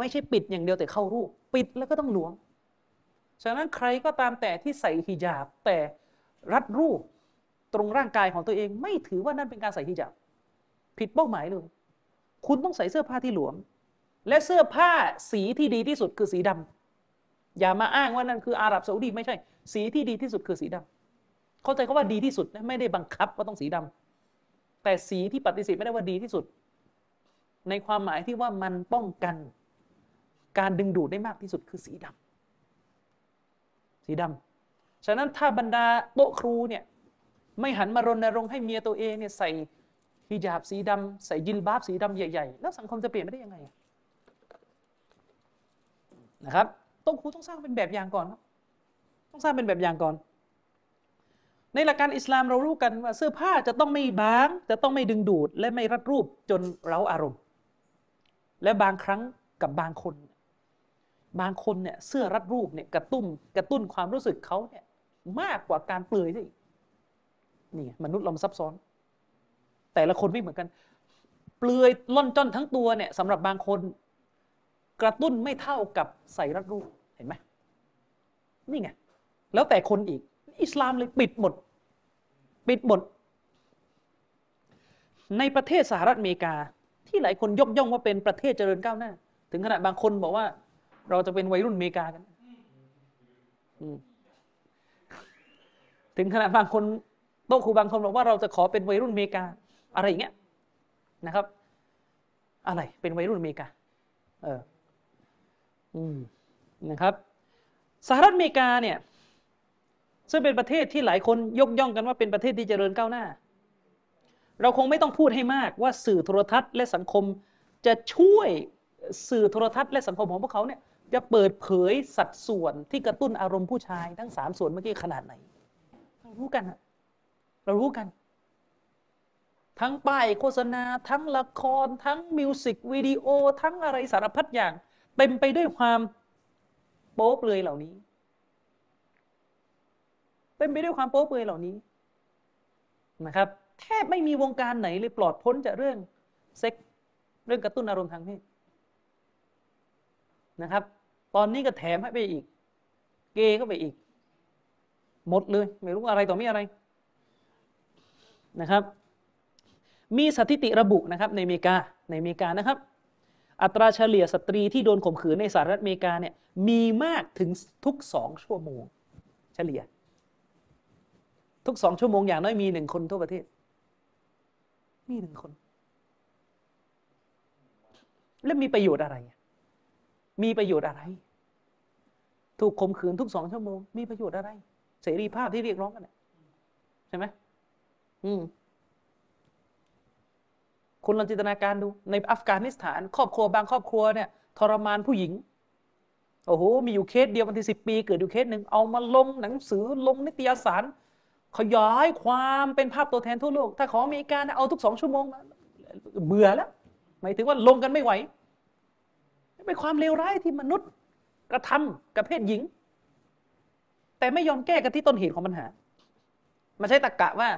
ไม่ใช่ปิดอย่างเดียวแต่เข้ารูป ปิดแล้วก็ต้องหลวม ฉะนั้นใครก็ตามแต่ที่ใส่ฮิญาบแต่รัดรูปตรงร่างกายของตัวเองไม่ถือว่านั่นเป็นการใส่ฮิญาบผิดเป้าหมายเลย คุณต้องใส่เสื้อผ้าที่หลวม และเสื้อผ้าสีที่ดีที่สุดคือสีดำ อย่ามาอ้างว่านั่นคืออาหรับซาอุดีไม่ใช่ สีที่ดีที่สุดคือสีดำเข้าใจเขาว่าดีที่สุดนะไม่ได้บังคับว่าต้องสีดแต่สีที่ปฏิเสธไม่ได้ว่าดีที่สุด ในความหมายที่ว่ามันป้องกัน การดึงดูดได้มากที่สุดคือสีดำสีดำฉะนั้นถ้าบรรดาโต๊ะครูเนี่ยไม่หันมารณรงค์ให้เมียตัวเองเนี่ยใส่ฮิญาบสีดำใส่ยิลบาบสีดำใหญ่ ๆ แล้วสังคมจะเปลี่ยนไม่ได้ยังไงนะครับ โต๊ะครูต้องสร้างเป็นแบบอย่างก่อนครับ ต้องสร้างเป็นแบบอย่างก่อน ในหลักการอิสลามเรารู้กันว่าเสื้อผ้าจะต้องไม่บาง จะต้องไม่ดึงดูด และไม่รัดรูปจนเราอารมณ์ และบางครั้งกับบางคน บางคนเนี่ยเสื้อรัดรูปเนี่ยกระตุ้นกระตุ้นความรู้สึกเขาเนี่ยมากกว่าการเปลือยซะอีกนี่มนุษย์เราซับซ้อน แต่ละคนไม่เหมือนกัน เปลือยล่อนจ้อนทั้งตัวเนี่ยสำหรับบางคน กระตุ้นไม่เท่ากับใส่รัดรูปเห็นไหมนี่ไง แล้วแต่คนอีก อิสลามเลยปิดหมด ปิดหมด ในประเทศสหรัฐอเมริกา ที่หลายคนยกย่องว่าเป็นประเทศเจริญก้าวหน้า ถึงขนาดบางคนบอกว่า เราจะเป็นวัยรุ่นอเมริกากันถึงขนาดบางคนโต๊ะครูบางคนบอกว่าเราจะขอเป็นวัยรุ่นอเมริกา อะไรอย่างเงี้ยนะครับ อะไรเป็นวัยรุ่นอเมริกา เออ นะครับสหรัฐอเมริกาเนี่ยซึ่งเป็นประเทศที่หลายคนยกย่องกันว่าเป็นประเทศที่เจริญก้าวหน้า เราคงไม่ต้องพูดให้มากว่าสื่อโทรทัศน์และสังคมจะช่วยสื่อโทรทัศน์และสังคมของพวกเขาเนี่ยจะเปิดเผยสัดส่วนที่กระตุ้นอารมณ์ผู้ชายทั้งสามส่วนเมื่อกี้ขนาดไหน เรารู้กันเรารู้กัน ทั้งป้ายโฆษณา ทั้งละคร ทั้งมิวสิกวิดีโอ ทั้งอะไรสารพัดอย่าง เต็มไปด้วยความโป๊เปลือยเหล่านี้เต็มไปด้วยความโป๊เปลือยเหล่านี้นะครับ แทบไม่มีวงการไหนเลยปลอดพ้นจากเรื่องเซ็กเรื่องกระตุ้นอารมณ์ทางเพศนะครับ ตอนนี้ก็แถมให้ไปอีก เกย์ก็ไปอีก หมดเลย ไม่รู้อะไรต่อมีอะไรนะครับ มีสถิติระบุนะครับในอเมริกาในอเมริกานะครับ อัตราเฉลี่ยสตรีที่โดนข่มขืนในสหรัฐอเมริกาเนี่ยมีมากถึงทุกสองชั่วโมง เฉลี่ย ทุกสองชั่วโมงอย่างน้อยมีหนึ่งคนทั่วประเทศ มีหนึ่งคน แล้วมีประโยชน์อะไร มีประโยชน์อะไร ถูกข่มขืนทุกสองชั่วโมง มีประโยชน์อะไร เสรีภาพที่เรียกร้องกันใช่ไหมอืม คุณลองจินตนาการดู ในอัฟกานิสถาน ครอบครัวบางครอบครัวเนี่ยทรมานผู้หญิง โอ้โห มีอยู่เคสเดียววันที่สิบปี เกิดอยู่เคสหนึ่งเอามาลงหนังสือลงนิตยสาร ขยายความเป็นภาพตัวแทนทั่วโลก ถ้าของอเมริกาเอาทุกสองชั่วโมงเบื่อแล้ว หมายถึงว่าลงกันไม่ไหวเป็นความเลวร้ายที่มนุษย์กระทำกับเพศหญิง แต่ไม่ยอมแก้กันที่ต้นเหตุของปัญหามาใช้ตะกกะว่า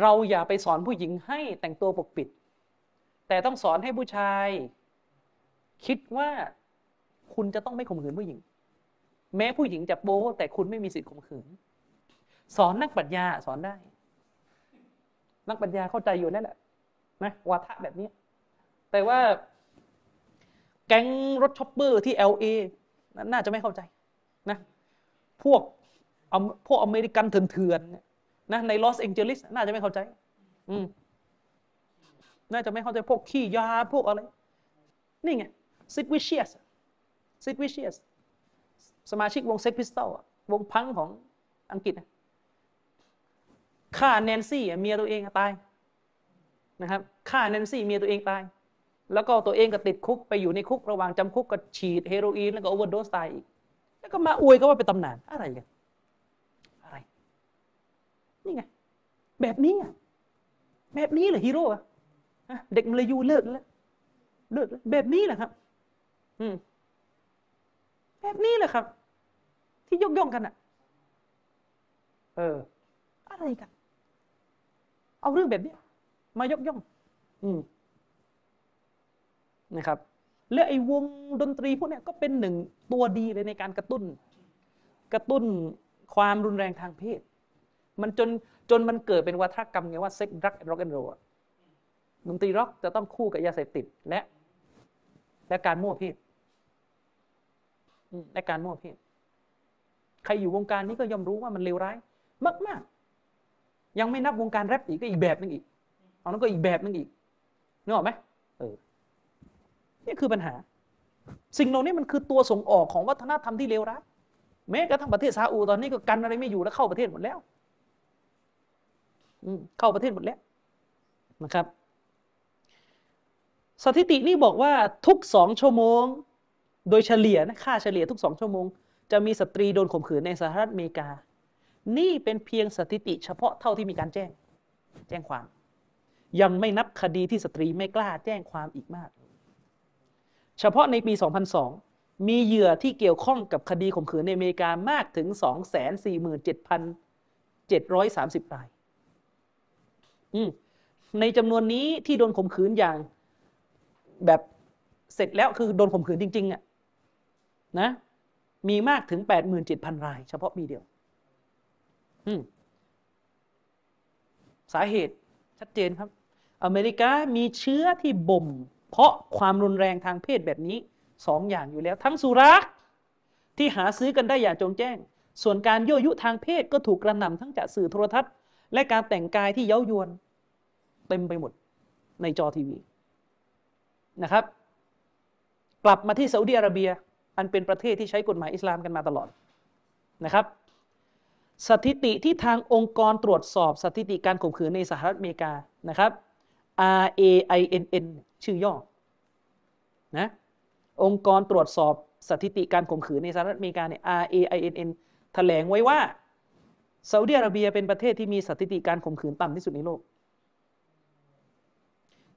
เราอย่าไปสอนผู้หญิงให้แต่งตัวปกปิด แต่ต้องสอนให้ผู้ชาย คิดว่าคุณจะต้องไม่ข่มขืนผู้หญิง แม้ผู้หญิงจะโป้แต่คุณไม่มีสิทธิ์ข่มขืน สอนนักปัญญาสอนได้ นักปัญญาเข้าใจอยู่นั่นแหละนะวาทะแบบนี้ แต่ว่า แก๊งรถ chopper ที่ LA น่าจะไม่เข้าใจนะ พวกพวกอเมริกันเถื่อนๆนะในลอสแองเจลิสน่าจะไม่เข้าใจ อืม น่าจะไม่เข้าใจพวกขี้ยาพวกอะไร นี่ไง Sid Vicious Sid Vicious สมาชิกวง Sex Pistols วงพังก์ของอังกฤษฆ่าแนนซี่เมียตัวเองตายนะครับฆ่าแนนซี่เมียตัวเองตาย แล้วก็ตัวเองก็ติดคุกไปอยู่ในคุกระหว่างจำคุกก็ฉีดเฮโรอีนแล้วก็โอเวอร์โดสตายอีก แล้วก็มาอวยก็ว่าเป็นตำนานอะไรกันอะไร นี่ไง แบบนี้แบบนี้เหรอฮีโร่อะ เด็กมลยยูเลิกแล้วเลิกแบบนี้แหละครับ อืม แบบนี้แหละครับ ที่ยกย่องกันอะเออ อะไรกัน เอาเรื่องแบบนี้มายกย่อง อืมนะครับ และไอ้วงดนตรีพวกนี้ก็เป็นหนึ่งตัวดีเลยในการกระตุ้น กระตุ้นความรุนแรงทางเพศ มันจนจนมันเกิดเป็นวัฒกรรมไงว่าเซ็กดรักร็อกแอนด์โร ดนตรีร็อกจะต้องคู่กับยาเสพติดและ และการมั่วเพศและการมั่วเพศใครอยู่วงการนี้ก็ย่อมรู้ว่ามันเลวร้าย มากๆ ยังไม่นับวงการแรปอีกก็อีกแบบนึงอีกเอานั้นก็อีกแบบนึงอีกนึกออกไหมเออนี่คือปัญหา สิ่งเหล่านี้มันคือตัวส่งออกของวัฒนธรรมที่เลวร้ายแม้กระทั่งประเทศซาอุตอนนี้ก็กันอะไรไม่อยู่แล้วเข้าประเทศหมดแล้วเข้าประเทศหมดแล้วนะครับ สถิตินี่บอกว่าทุกสองชั่วโมง โดยเฉลี่ยนะค่าเฉลี่ยทุกสองชั่วโมง จะมีสตรีโดนข่มขืนในสหรัฐอเมริกา นี่เป็นเพียงสถิติเฉพาะเท่าที่มีการแจ้ง แจ้งความ ยังไม่นับคดีที่สตรีไม่กล้าแจ้งความอีกมาก เฉพาะในปี 2002 มีเหยื่อที่เกี่ยวข้องกับคดีข่มขืนในอเมริกามากถึง 247,730รายในจำนวนนี้ที่โดนข่มขืนอย่าง แบบเสร็จแล้วคือโดนข่มขืนจริงๆอะนะมีมากถึง 87,000 ราย เฉพาะปีเดียวสาเหตุชัดเจนครับ อเมริกามีเชื้อที่บ่ม เพราะความรุนแรงทางเพศแบบนี้สองอย่างอยู่แล้ว ทั้งสุราที่หาซื้อกันได้อย่างจงแจ้ง ส่วนการยั่วยุทางเพศก็ถูกกระหน่ำทั้งจากสื่อโทรทัศน์ และการแต่งกายที่เย้ายวน เต็มไปหมดในจอทีวี นะครับ กลับมาที่ซาอุดิอาระเบีย อันเป็นประเทศที่ใช้กฎหมายอิสลามกันมาตลอดนะครับ สถิติที่ทางองค์กรตรวจสอบสถิติการข่มขืนในสหรัฐอเมริกานะครับ RAINN ชื่อย่อนะองค์กรตรวจสอบสถิติการข่มขืนในสหรัฐอเมริกาเนี่ย RAINN แถลงไว้ว่าซาอุดิอาระเบียเป็นประเทศที่มีสถิติการข่มขืนต่ำที่สุดในโลก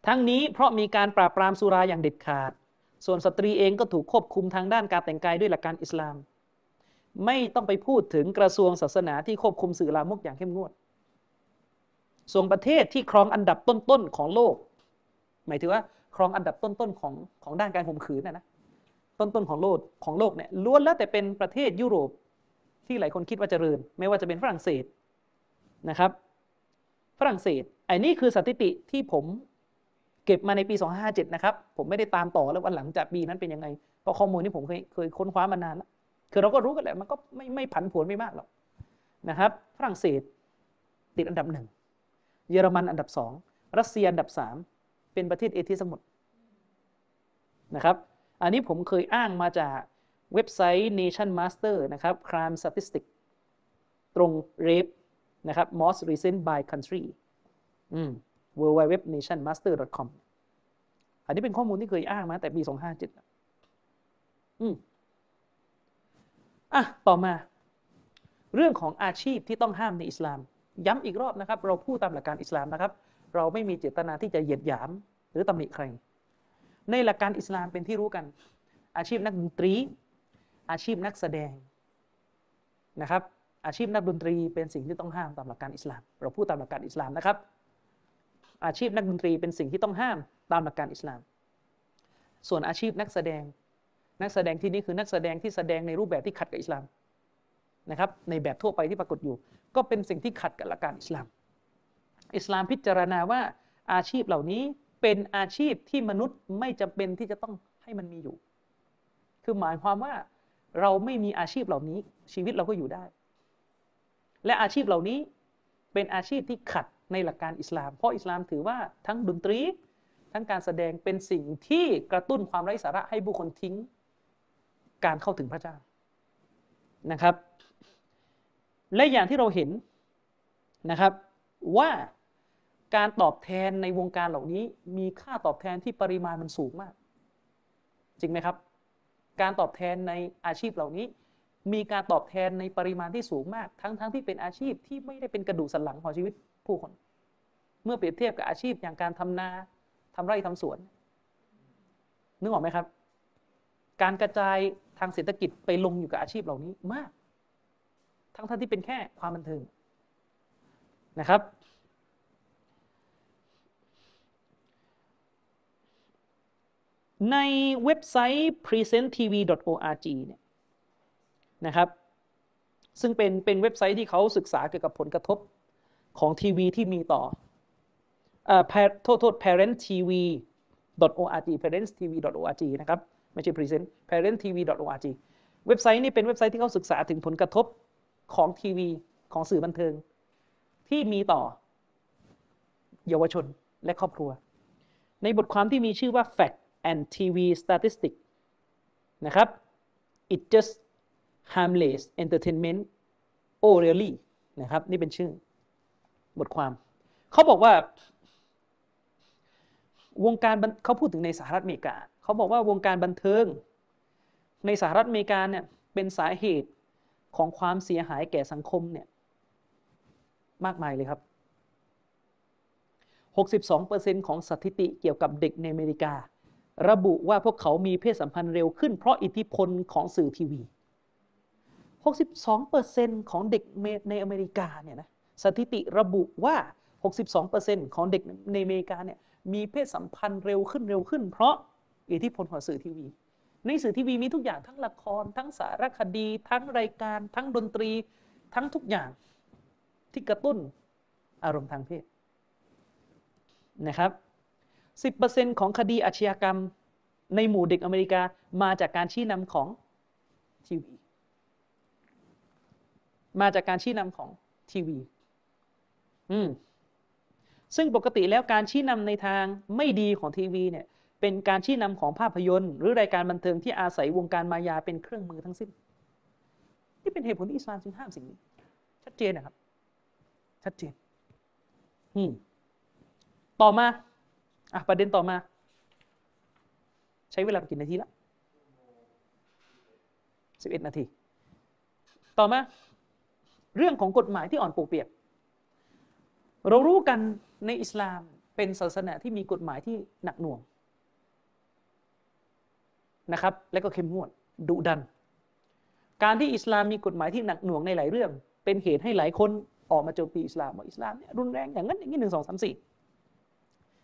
ทั้งนี้เพราะมีการปราบปรามสุราอย่างเด็ดขาด ส่วนสตรีเองก็ถูกควบคุมทางด้านการแต่งกายด้วยหลักการอิสลาม ไม่ต้องไปพูดถึงกระทรวงศาสนาที่ควบคุมสื่อลามกอย่างเข้มงวด ส่วนประเทศที่ครองอันดับต้นๆของโลก หมายถึงว่าครองอันดับต้นๆของของด้านการข่มขืนนะนะต้นๆของโลกของโลกเนี่ยล้วนแล้วแต่เป็นประเทศยุโรปที่หลายคนคิดว่าจเจริญ ไม่ว่าจะเป็นฝรั่งเศสนะครับ ฝรั่งเศสไอ้นี่คือสถิติที่ผม ก็บมาในปี 2557 นะครับ ผมไม่ได้ตามต่อแล้ววันหลังจากปีนั้นเป็นยังไง เพราะข้อมูลนี้ผมเคยเคยค้นคว้ามานานแล้ว คือเราก็รู้กันแหละ มันก็ไม่ไม่ผันผวนไม่มากหรอกนะครับ ฝรั่งเศสติดอันดับหนึ่ง เยอรมันอันดับสอง รัสเซียอันดับสามเป็นประเทศเอเชียสมุทรนะครับ อันนี้ผมเคยอ้างมาจากเว็บไซต์ Nation Master นะครับ Crime Statistic ตรง rape นะครับ most recent by country www.nationmaster.com อันนี้เป็นข้อมูลที่เคยอ้างมาแต่ปี 257อืมอะต่อมา เรื่องของอาชีพที่ต้องห้ามในอิสลาม ย้ำอีกรอบนะครับ เราพูดตามหลักการอิสลามนะครับ เราไม่มีเจตนาที่จะเหยียดหยาม หรือตำหนิใคร ในหลักการอิสลามเป็นที่รู้กัน อาชีพนักดนตรี อาชีพนักแสดงนะครับอาชีพนักดนตรีเป็นสิ่งที่ต้องห้ามตามหลักการอิสลาม เราพูดตามหลักการอิสลามนะครับ อาชีพนักดนตรีเป็นสิ่งที่ต้องห้ามตามหลักการอิสลาม ส่วนอาชีพนักแสดง นักแสดงที่นี่คือนักแสดงที่แสดงในรูปแบบที่ขัดกับอิสลามนะครับ ในแบบทั่วไปที่ปรากฏอยู่ ก็เป็นสิ่งที่ขัดกับหลักการอิสลาม อิสลามพิจารณาว่าอาชีพเหล่านี้เป็นอาชีพที่มนุษย์ไม่จำเป็นที่จะต้องให้มันมีอยู่ คือหมายความว่าเราไม่มีอาชีพเหล่านี้ ชีวิตเราก็อยู่ได้ และอาชีพเหล่านี้เป็นอาชีพที่ขัด ในหลักการอิสลาม เพราะอิสลามถือว่าทั้งดนตรี ทั้งการแสดงเป็นสิ่งที่กระตุ้นความไร้สาระให้บุคคลทิ้งการเข้าถึงพระเจ้านะครับ และอย่างที่เราเห็นนะครับว่าการตอบแทนในวงการเหล่านี้มีค่าตอบแทนที่ปริมาณมันสูงมาก จริงไหมครับ การตอบแทนในอาชีพเหล่านี้ มีการตอบแทนในปริมาณที่สูงมาก ทั้งๆทที่เป็นอาชีพที่ไม่ได้เป็นกระดูกสันหลังของชีวิต ผู้คน เมื่อเปรียบเทียบกับอาชีพอย่างการทำนาทำไร่ทำสวน นึกออกไหมครับ การกระจายทางเศรษฐกิจไปลงอยู่กับอาชีพเหล่านี้มาก ทั้งท่านที่เป็นแค่ความบันเทิงนะครับ ในเว็บไซต์ presenttv.org เนี่ยนะครับซึ่งเป็นเป็นเว็บไซต์ที่เขาศึกษาเกี่ยวกับผลกระทบ ของทีวีที่มีต่ออโทษโทษ parent tv org parents tv org นะครับ ไม่ใช่ present parent tv org เว็บไซต์นี้เป็นเว็บไซต์ที่เขาศึกษาถึงผลกระทบของทีวีของสื่อบันเทิง ที่มีต่อ เยาวชนและครอบครัว ในบทความที่มีชื่อว่า Fact and TV Statistics นะครับ it just harmless entertainment oh really นะครับ นี่เป็นชื่อ บทความเขาบอกว่าวงการเขาพูดถึงในสหรัฐอเมริกาเขาบอกว่าวงการบันเทิง ในสหรัฐอเมริกาเนี่ยเป็นสาเหตุของความเสียหายแก่สังคมเนี่ยมากมายเลยครับ 62%ของสถิติเกี่ยวกับเด็กในอเมริกา ระบุว่าพวกเขามีเพศสัมพันธ์เร็วขึ้นเพราะอิทธิพลของสื่อทีวี 62%ของเด็กในอเมริกาเนี่ยนะ สถิติระบุว่า 62%ของเด็กในอเมริกาเนี่ยมีเพศสัมพันธ์เร็วขึ้นเร็วขึ้น เพราะอิทธิพลของสื่อทีวี ในสื่อทีวีมีทุกอย่างทั้งละคร ทั้งสารคดี ทั้งรายการ ทั้งดนตรี ทั้งทุกอย่างที่กระตุ้นอารมณ์ทางเพศนะครับ 10%ของคดีอาชญากรรมในหมู่เด็กอเมริกามาจากการชี้นำของทีวี มาจากการชี้นำของทีวี อืมซึ่งปกติแล้วการชี้นำในทางไม่ดีของทีวีเนี่ย เป็นการชี้นำของภาพยนตร์ หรือรายการบันเทิงที่อาศัยวงการมายาเป็นเครื่องมือทั้งสิ้น นี่เป็นเหตุผลที่อิสลามจึงห้ามสิ่งนี้ ชัดเจนนะครับ ชัดเจน อืมต่อมา อะประเด็นต่อมา ใช้เวลากี่นาทีละสิบเอ็ดนาที ต่อมา เรื่องของกฎหมายที่อ่อนปวกเปียก เรารู้กันในอิสลามเป็นศาสนาที่มีกฎหมายที่หนักหน่วงนะครับ และก็เข้มงวดดุดัน การที่อิสลามมีกฎหมายที่หนักหน่วงในหลายเรื่อง เป็นเหตุให้หลายคนออกมาโจมตีอิสลามว่าอิสลามเนี่ยรุนแรงอย่างนั้นอย่างนี้หนึ่งสองสามสี่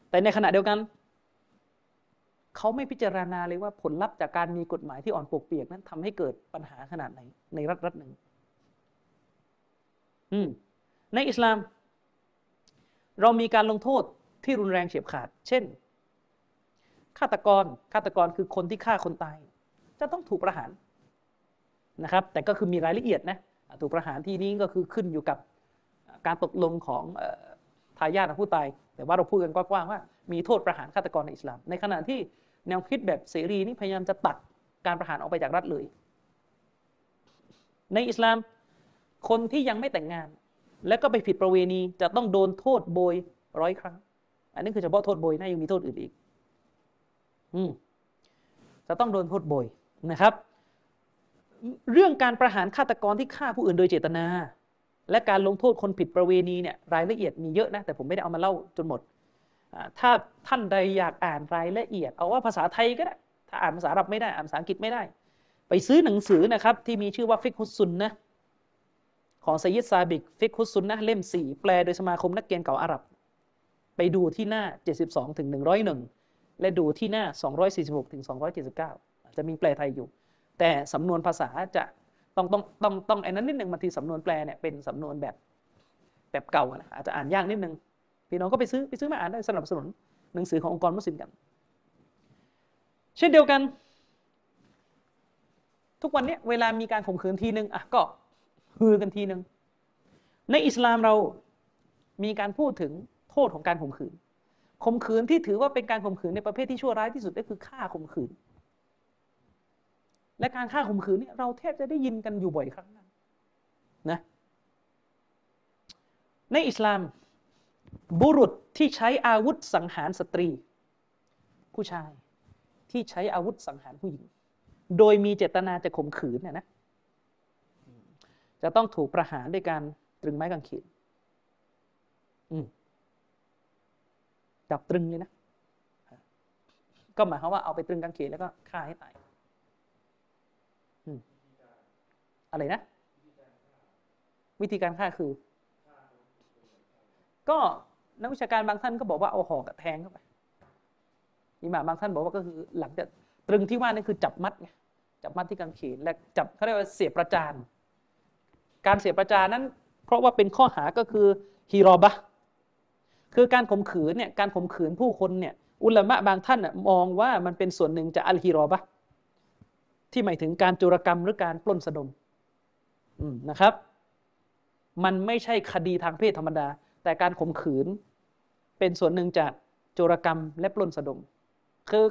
แต่ในขณะเดียวกัน เขาไม่พิจารณาเลยว่าผลลัพธ์จากการมีกฎหมายที่อ่อนปวกเปียกนั้นทำให้เกิดปัญหาขนาดไหนในรัฐรัฐหนึ่งอืมในอิสลาม เรามีการลงโทษที่รุนแรงเฉียบขาด เช่น ฆาตกร ฆาตกรคือคนที่ฆ่าคนตาย จะต้องถูกประหารนะครับ แต่ก็คือมีรายละเอียดนะ ถูกประหารที่นี้ก็คือขึ้นอยู่กับการตกลงของทายาทของผู้ตาย แต่ว่าเราพูดกันกว้างๆว่า มีโทษประหารฆาตกรในอิสลาม ในขณะที่แนวคิดแบบเสรีนี่พยายามจะตัดการประหารออกไปจากรัฐเลย ในอิสลามคนที่ยังไม่แต่งงาน และก็ไปผิดประเวณีจะต้องโดนโทษโบยร้อยครั้ง อันนี้คือเฉพาะโทษโบยนะยังมีโทษอื่นอีก อืมจะต้องโดนโทษโบยนะครับ เรื่องการประหารฆาตกรที่ฆ่าผู้อื่นโดยเจตนา และการลงโทษคนผิดประเวณีเนี่ยรายละเอียดมีเยอะนะ แต่ผมไม่ได้เอามาเล่าจนหมด ถ้าท่านใดอยากอ่านรายละเอียด เอาว่าภาษาไทยก็ได้ถ้าอ่านภาษาอับไม่ได้อ่านภาษาอังกฤษไม่ได้ ไปซื้อหนังสือนะครับที่มีชื่อว่าฟิกฮุสซุนนะ ของไซยิดซาบิก فقه السنةเล่มสี่แปลโดยสมาคมนักเรียนเก่าอาหรับ ไปดูที่หน้า 72ถึง101 และดูที่หน้า 246ถึง279 จะมีแปลไทยอยู่ แต่สำนวนภาษาจะต้องต้องต้องต้องไอ้นั้นนิดหนึ่งบางทีสำนวนแปลเนี่ยเป็นสำนวนแบบแบบเก่านะอาจจะอ่านยากนิดนึงพี่น้องก็ไปซื้อไปซื้อมาอ่านได้สนับสนุนหนังสือขององค์กรมุสลิมกัน เช่นเดียวกัน ทุกวันนี้เวลามีการข่มขืนทีนึงอะก็ ฮือกันทีนึงในอิสลามเรามีการพูดถึงโทษของการข่มขืนข่มขืนที่ถือว่าเป็นการข่มขืนในประเภทที่ชั่วร้ายที่สุดก็คือฆ่าข่มขืน และการฆ่าข่มขืนเนี่ยเราแทบจะได้ยินกันอยู่บ่อยครั้งนะในอิสลาม บุรุษที่ใช้อาวุธสังหารสตรี ผู้ชายที่ใช้อาวุธสังหารผู้หญิง โดยมีเจตนาจะข่มขืนเนี่ยนะ จะต้องถูกประหารด้วยการตรึงไม้กางเขนจับตรึงเลยนะ ก็หมายความว่าเอาไปตรึงกางเขนแล้วก็ฆ่าให้ตายอะไรนะ วิธีการฆ่าคือ ก็นักวิชาการบางท่านก็บอกว่าเอาหอกแทงเข้าไปอิหม่าบางท่านบอกว่าก็คือหลังจากตรึงที่ว่านี่คือจับมัดไงจับมัดที่กางเขนและจับเขาเรียกว่าเสียบประจาน การเสียประจานนั้น เพราะว่าเป็นข้อหาก็คือฮีรอบะคือการข่มขืนเนี่ยการข่มขืนผู้คนเนี่ยอุลามะบางท่านมองว่ามันเป็นส่วนหนึ่งจากอัลฮีรอบะที่หมายถึงการจุรกรรมหรือการปล้นสะดมนะครับ มันไม่ใช่คดีทางเพศธรรมดา แต่การข่มขืน เป็นส่วนหนึ่งจากโจรกรรมและปล้นสะดม คือ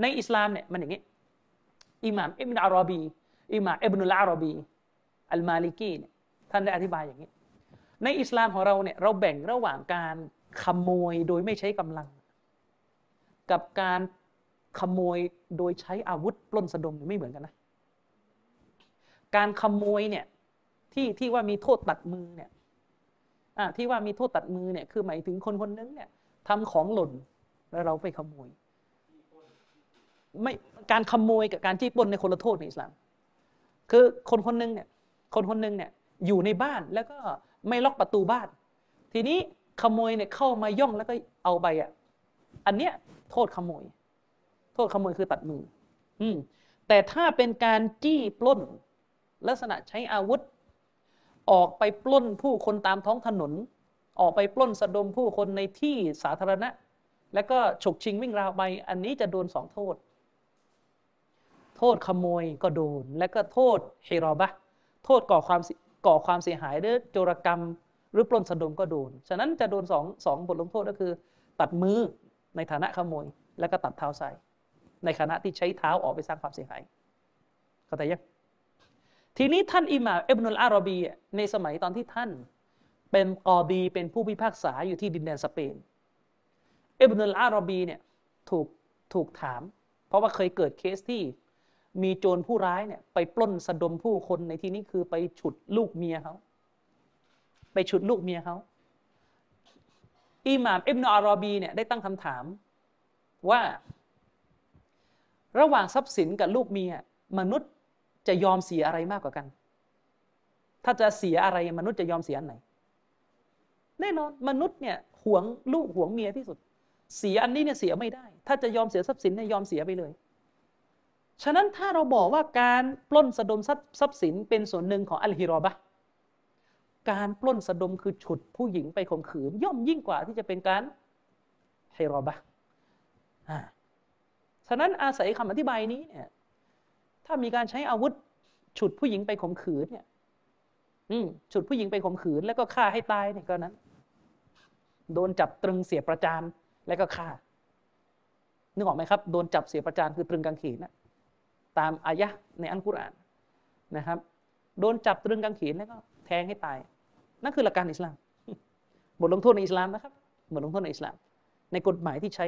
ในอิสลามเนี่ยมันอย่างนี้อิหม่ามอิบนาอารอบีอิหม่ามอิบนุลอารอบี อัลมาลิกีเนี่ยท่านได้อธิบายอย่างนี้ ในอิสลามของเราเนี่ยเราแบ่งระหว่างการขโมยโดยไม่ใช้กำลัง กับการขโมยโดยใช้อาวุธปล้นสะดมไม่เหมือนกันนะ การขโมยเนี่ยที่ที่ว่ามีโทษตัดมือเนี่ยที่ว่ามีโทษตัดมือเนี่ยคือหมายถึงคนคนนึงเนี่ยทำของหล่นแล้วเราไปขโมยไม่การขโมยกับการจี้ปล้นในคนละโทษในอิสลาม คือคนคนนึงเนี่ย คนคนหนึ่งเนี่ยอยู่ในบ้านแล้วก็ไม่ล็อกประตูบ้าน ทีนี้ขโมยเนี่ยเข้ามาย่องแล้วก็เอาไปอะอันเนี้ยโทษขโมย โทษขโมยคือตัดมือ อืมแต่ถ้าเป็นการจี้ปล้น ลักษณะใช้อาวุธ ออกไปปล้นผู้คนตามท้องถนน ออกไปปล้นสะดมผู้คนในที่สาธารณะ แล้วก็ฉกชิงวิ่งราวไป อันนี้จะโดนสองโทษ โทษขโมยก็โดน และก็โทษเฮรอบะ โทษก่อความก่อความเสียหายหรือโจรกรรมหรือปล้นสะดมก็โดน ฉะนั้นจะโดนสองสองบทลงโทษก็คือ ตัดมือในฐานะขโมย แล้วก็ตัดเท้าใส่ในขณะที่ใช้เท้าออกไปสร้างความเสียหายเข้าใจยังทีนี้ท่านอิหม่าอิบนุลอารบีในสมัยตอนที่ท่านเป็นกอดีเป็นผู้พิพากษาอยู่ที่ดินแดนสเปนอิบนุลอารบีเนี่ยถูกถูกถาม เพราะว่าเคยเกิดเคสที่ มีโจรผู้ร้ายเนี่ยไปปล้นสะดมผู้คนในที่นี้คือไปฉุดลูกเมียเขาไปฉุดลูกเมียเขาอิหม่ามอิบนุอารอบีเนี่ยได้ตั้งคำถามว่า ระหว่างทรัพย์สินกับลูกเมีย มนุษย์จะยอมเสียอะไรมากกว่ากัน ถ้าจะเสียอะไรมนุษย์จะยอมเสียอันไหน แน่นอนมนุษย์เนี่ยหวงลูกหวงเมียที่สุด เสียอันนี้เนี่ยเสียไม่ได้ ถ้าจะยอมเสียทรัพย์สินเนี่ยยอมเสียไปเลย ฉะนั้นถ้าเราบอกว่าการปล้นสะดมทรัพย์สินเป็นส่วนหนึ่งของอัลฮิรอบะการปล้นสะดมคือฉุดผู้หญิงไปข่มขืน ย่อมยิ่งกว่าที่จะเป็นการฮิรอบะฉะนั้นอาศัยคำอธิบายนี้เนี่ยถ้ามีการใช้อาวุธฉุดผู้หญิงไปข่มขืนเนี่ยอืฉุดผู้หญิงไปข่มขืน แล้วก็ฆ่าให้ตายเนี่ยก็นั้น โดนจับตรึงเสียประจานแล้วก็ฆ่านึกออกไหมครับ โดนจับเสียประจานคือตรึงกางเขนนะ ตามอายะในอัลกุรอานนะครับ โดนจับตรึงกางเขนแล้วก็แทงให้ตาย นั่นคือหลักการอิสลาม บทลงโทษในอิสลามนะครับ บทลงโทษในอิสลาม ในกฎหมายที่ใช้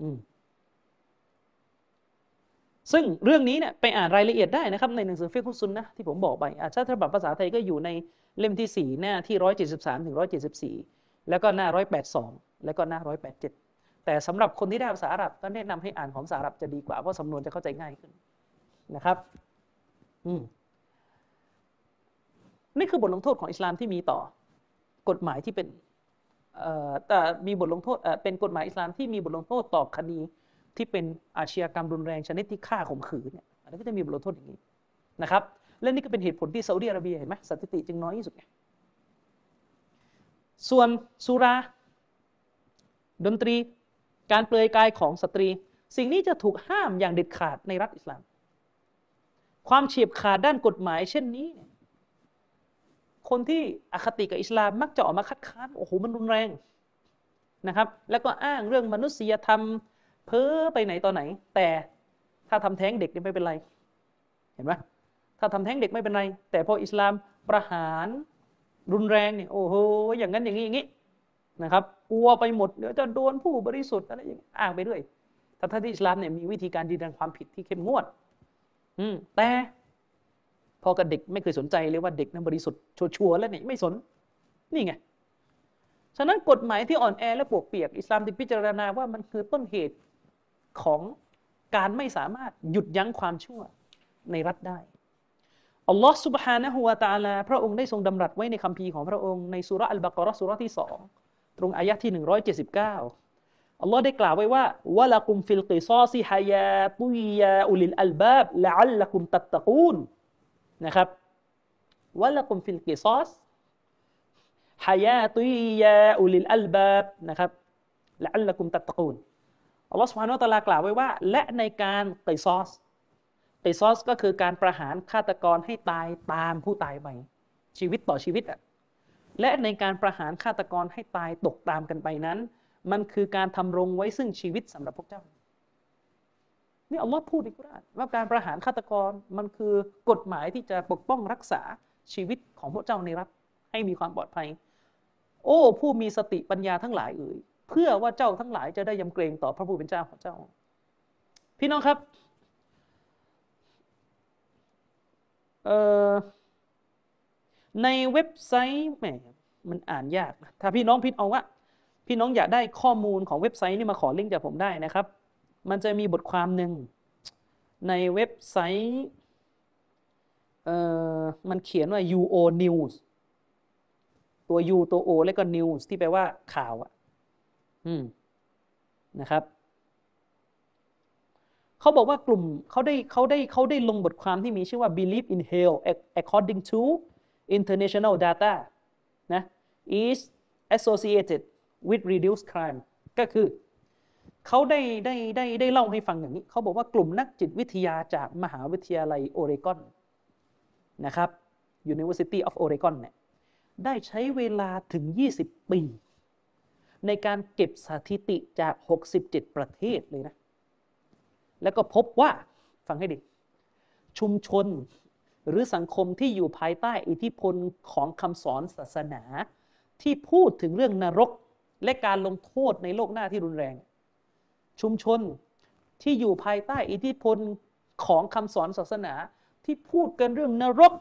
อืมซึ่งเรื่องนี้เนี่ยไปอ่านรายละเอียดได้นะครับ ในหนังสือฟิกุซุนนะที่ผมบอกไปอาชาฉบับภาษาไทยก็อยู่ในเล่มที่ 4 หน้าที่ 173ถึง174 แล้วก็หน้า 182 แล้วก็หน้า 187 แต่สำหรับคนที่ได้ภาษาอาหรับก็แนะนำให้อ่านของภาษาอาหรับจะดีกว่าเพราะสำนวนจะเข้าใจง่ายขึ้นนะครับอืมนี่คือบทลงโทษของอิสลามที่มีต่อกฎหมายที่เป็นแต่มีบทลงโทษเป็นกฎหมายอิสลามที่มีบทลงโทษต่อคดีที่เป็นอาชญากรรมรุนแรงชนิดที่ฆ่าข่มขืนเนี่ยอันนี้ก็จะมีบทลงโทษอย่างนี้นะครับ และนี่ก็เป็นเหตุผลที่ซาอุดิอาระเบียเห็นไหมสถิติจึงน้อยที่สุดไงส่วนสุรา ดนตรี การเปลือยกายของสตรี สิ่งนี้จะถูกห้ามอย่างเด็ดขาดในรัฐอิสลาม ความเฉียบขาดด้านกฎหมาย เช่นนี้คนที่อคติกับอิสลามมักจะออกมาคัดค้านโอ้โหมันรุนแรงนะครับ แล้วก็อ้างเรื่องมนุษยธรรม เพ้อไปไหนตอนไหน แต่ถ้าทำแท้งเด็กนี่ไม่เป็นไร เห็นไหมถ้าทำแท้งเด็กไม่เป็นไร แต่พออิสลามประหารรุนแรงเนี่ยโอ้โหอย่างนั้นอย่างนี้อย่างนี้ นะครับกลัวไปหมดเดี๋ยวจะโดนผู้บริสุทธิ์อะไรอย่างนี้อ้างไปด้วยแต่ถ้าที่อิสลามเนี่ยมีวิธีการดีดันความผิดที่เข้มงวด อืมแต่พอกับเด็กไม่เคยสนใจเลยว่าเด็กนั้นบริสุทธิ์ชัวร์แล้วเนี่ยไม่สน นี่ไงฉะนั้นกฎหมายที่อ่อนแอและปวกเปียกอิสลามจึงพิจารณาว่ามันคือต้นเหตุของการไม่สามารถหยุดยั้งความชั่วในรัฐได้ อัลลอฮ์ سبحانه และ تعالى พระองค์ได้ทรงดำรัสไว้ในคัมภีร์ของพระองค์ในสุรอัลบากรอสุรที่สอง ตรงอายะที่ 179 อัลลอฮ์ได้กล่าวไว้ว่าولكم في القصاص حياة يا أولي الألباب لعلكم تتقون นะครับولكم في القصاص حياة يا أولي الألباب นะครับ لعلكم تتقون อัลลอฮฺ سبحانه وتعالى กล่าวไว้ว่า และในการقصاص قصاص ก็คือการประหารฆาตกรให้ตายตามผู้ตายไปชีวิตต่อชีวิตอะ และในการประหารฆาตกรให้ตายตกตามกันไปนั้น มันคือการธำรงไว้ซึ่งชีวิตสำหรับพวกเจ้า นี่อัลลอฮ์พูดในกุรอานว่าการประหารฆาตกรมันคือกฎหมายที่จะปกป้องรักษาชีวิตของพวกเจ้าในรัฐให้มีความปลอดภัย โอ้ ผู้มีสติปัญญาทั้งหลายเอ่ยเพื่อว่าเจ้าทั้งหลายจะได้ยำเกรงต่อพระผู้เป็นเจ้าของเจ้า พี่น้องครับในเว็บไซต์แหม มันอ่านยาก ถ้าพี่น้องพิดเอาว่า พี่น้องอยากได้ข้อมูลของเว็บไซต์นี่มาขอลิงก์จากผมได้นะครับ มันจะมีบทความหนึ่งในเว็บไซต์เอ่อมันเขียนว่า UO News ตัว U ตัว O แล้วก็ News ที่แปลว่าข่าวอะอืมนะครับเขาบอกว่ากลุ่มเขาได้เขาได้เขาได้ลงบทความที่มีชื่อว่า believe in hell according to international data นะ is associated with reduced crime ก็คือเขาได้ได้ได้ได้เล่าให้ฟังอย่างนี้ เขาบอกว่ากลุ่มนักจิตวิทยาจากมหาวิทยาลัยโอเรกอนนะครับ University of Oregon เนี่ยได้ใช้เวลาถึง 20 ปี ในการเก็บสถิติจาก 67 ประเทศเลยนะ แล้วก็พบว่า ฟังให้ดี ชุมชนหรือสังคมที่อยู่ภายใต้อิทธิพลของคำสอนศาสนา ที่พูดถึงเรื่องนรก และการลงโทษในโลกหน้าที่รุนแรง ชุมชนที่อยู่ภายใต้อิทธิพลของคำสอนศาสนาที่พูดกันเรื่องนรก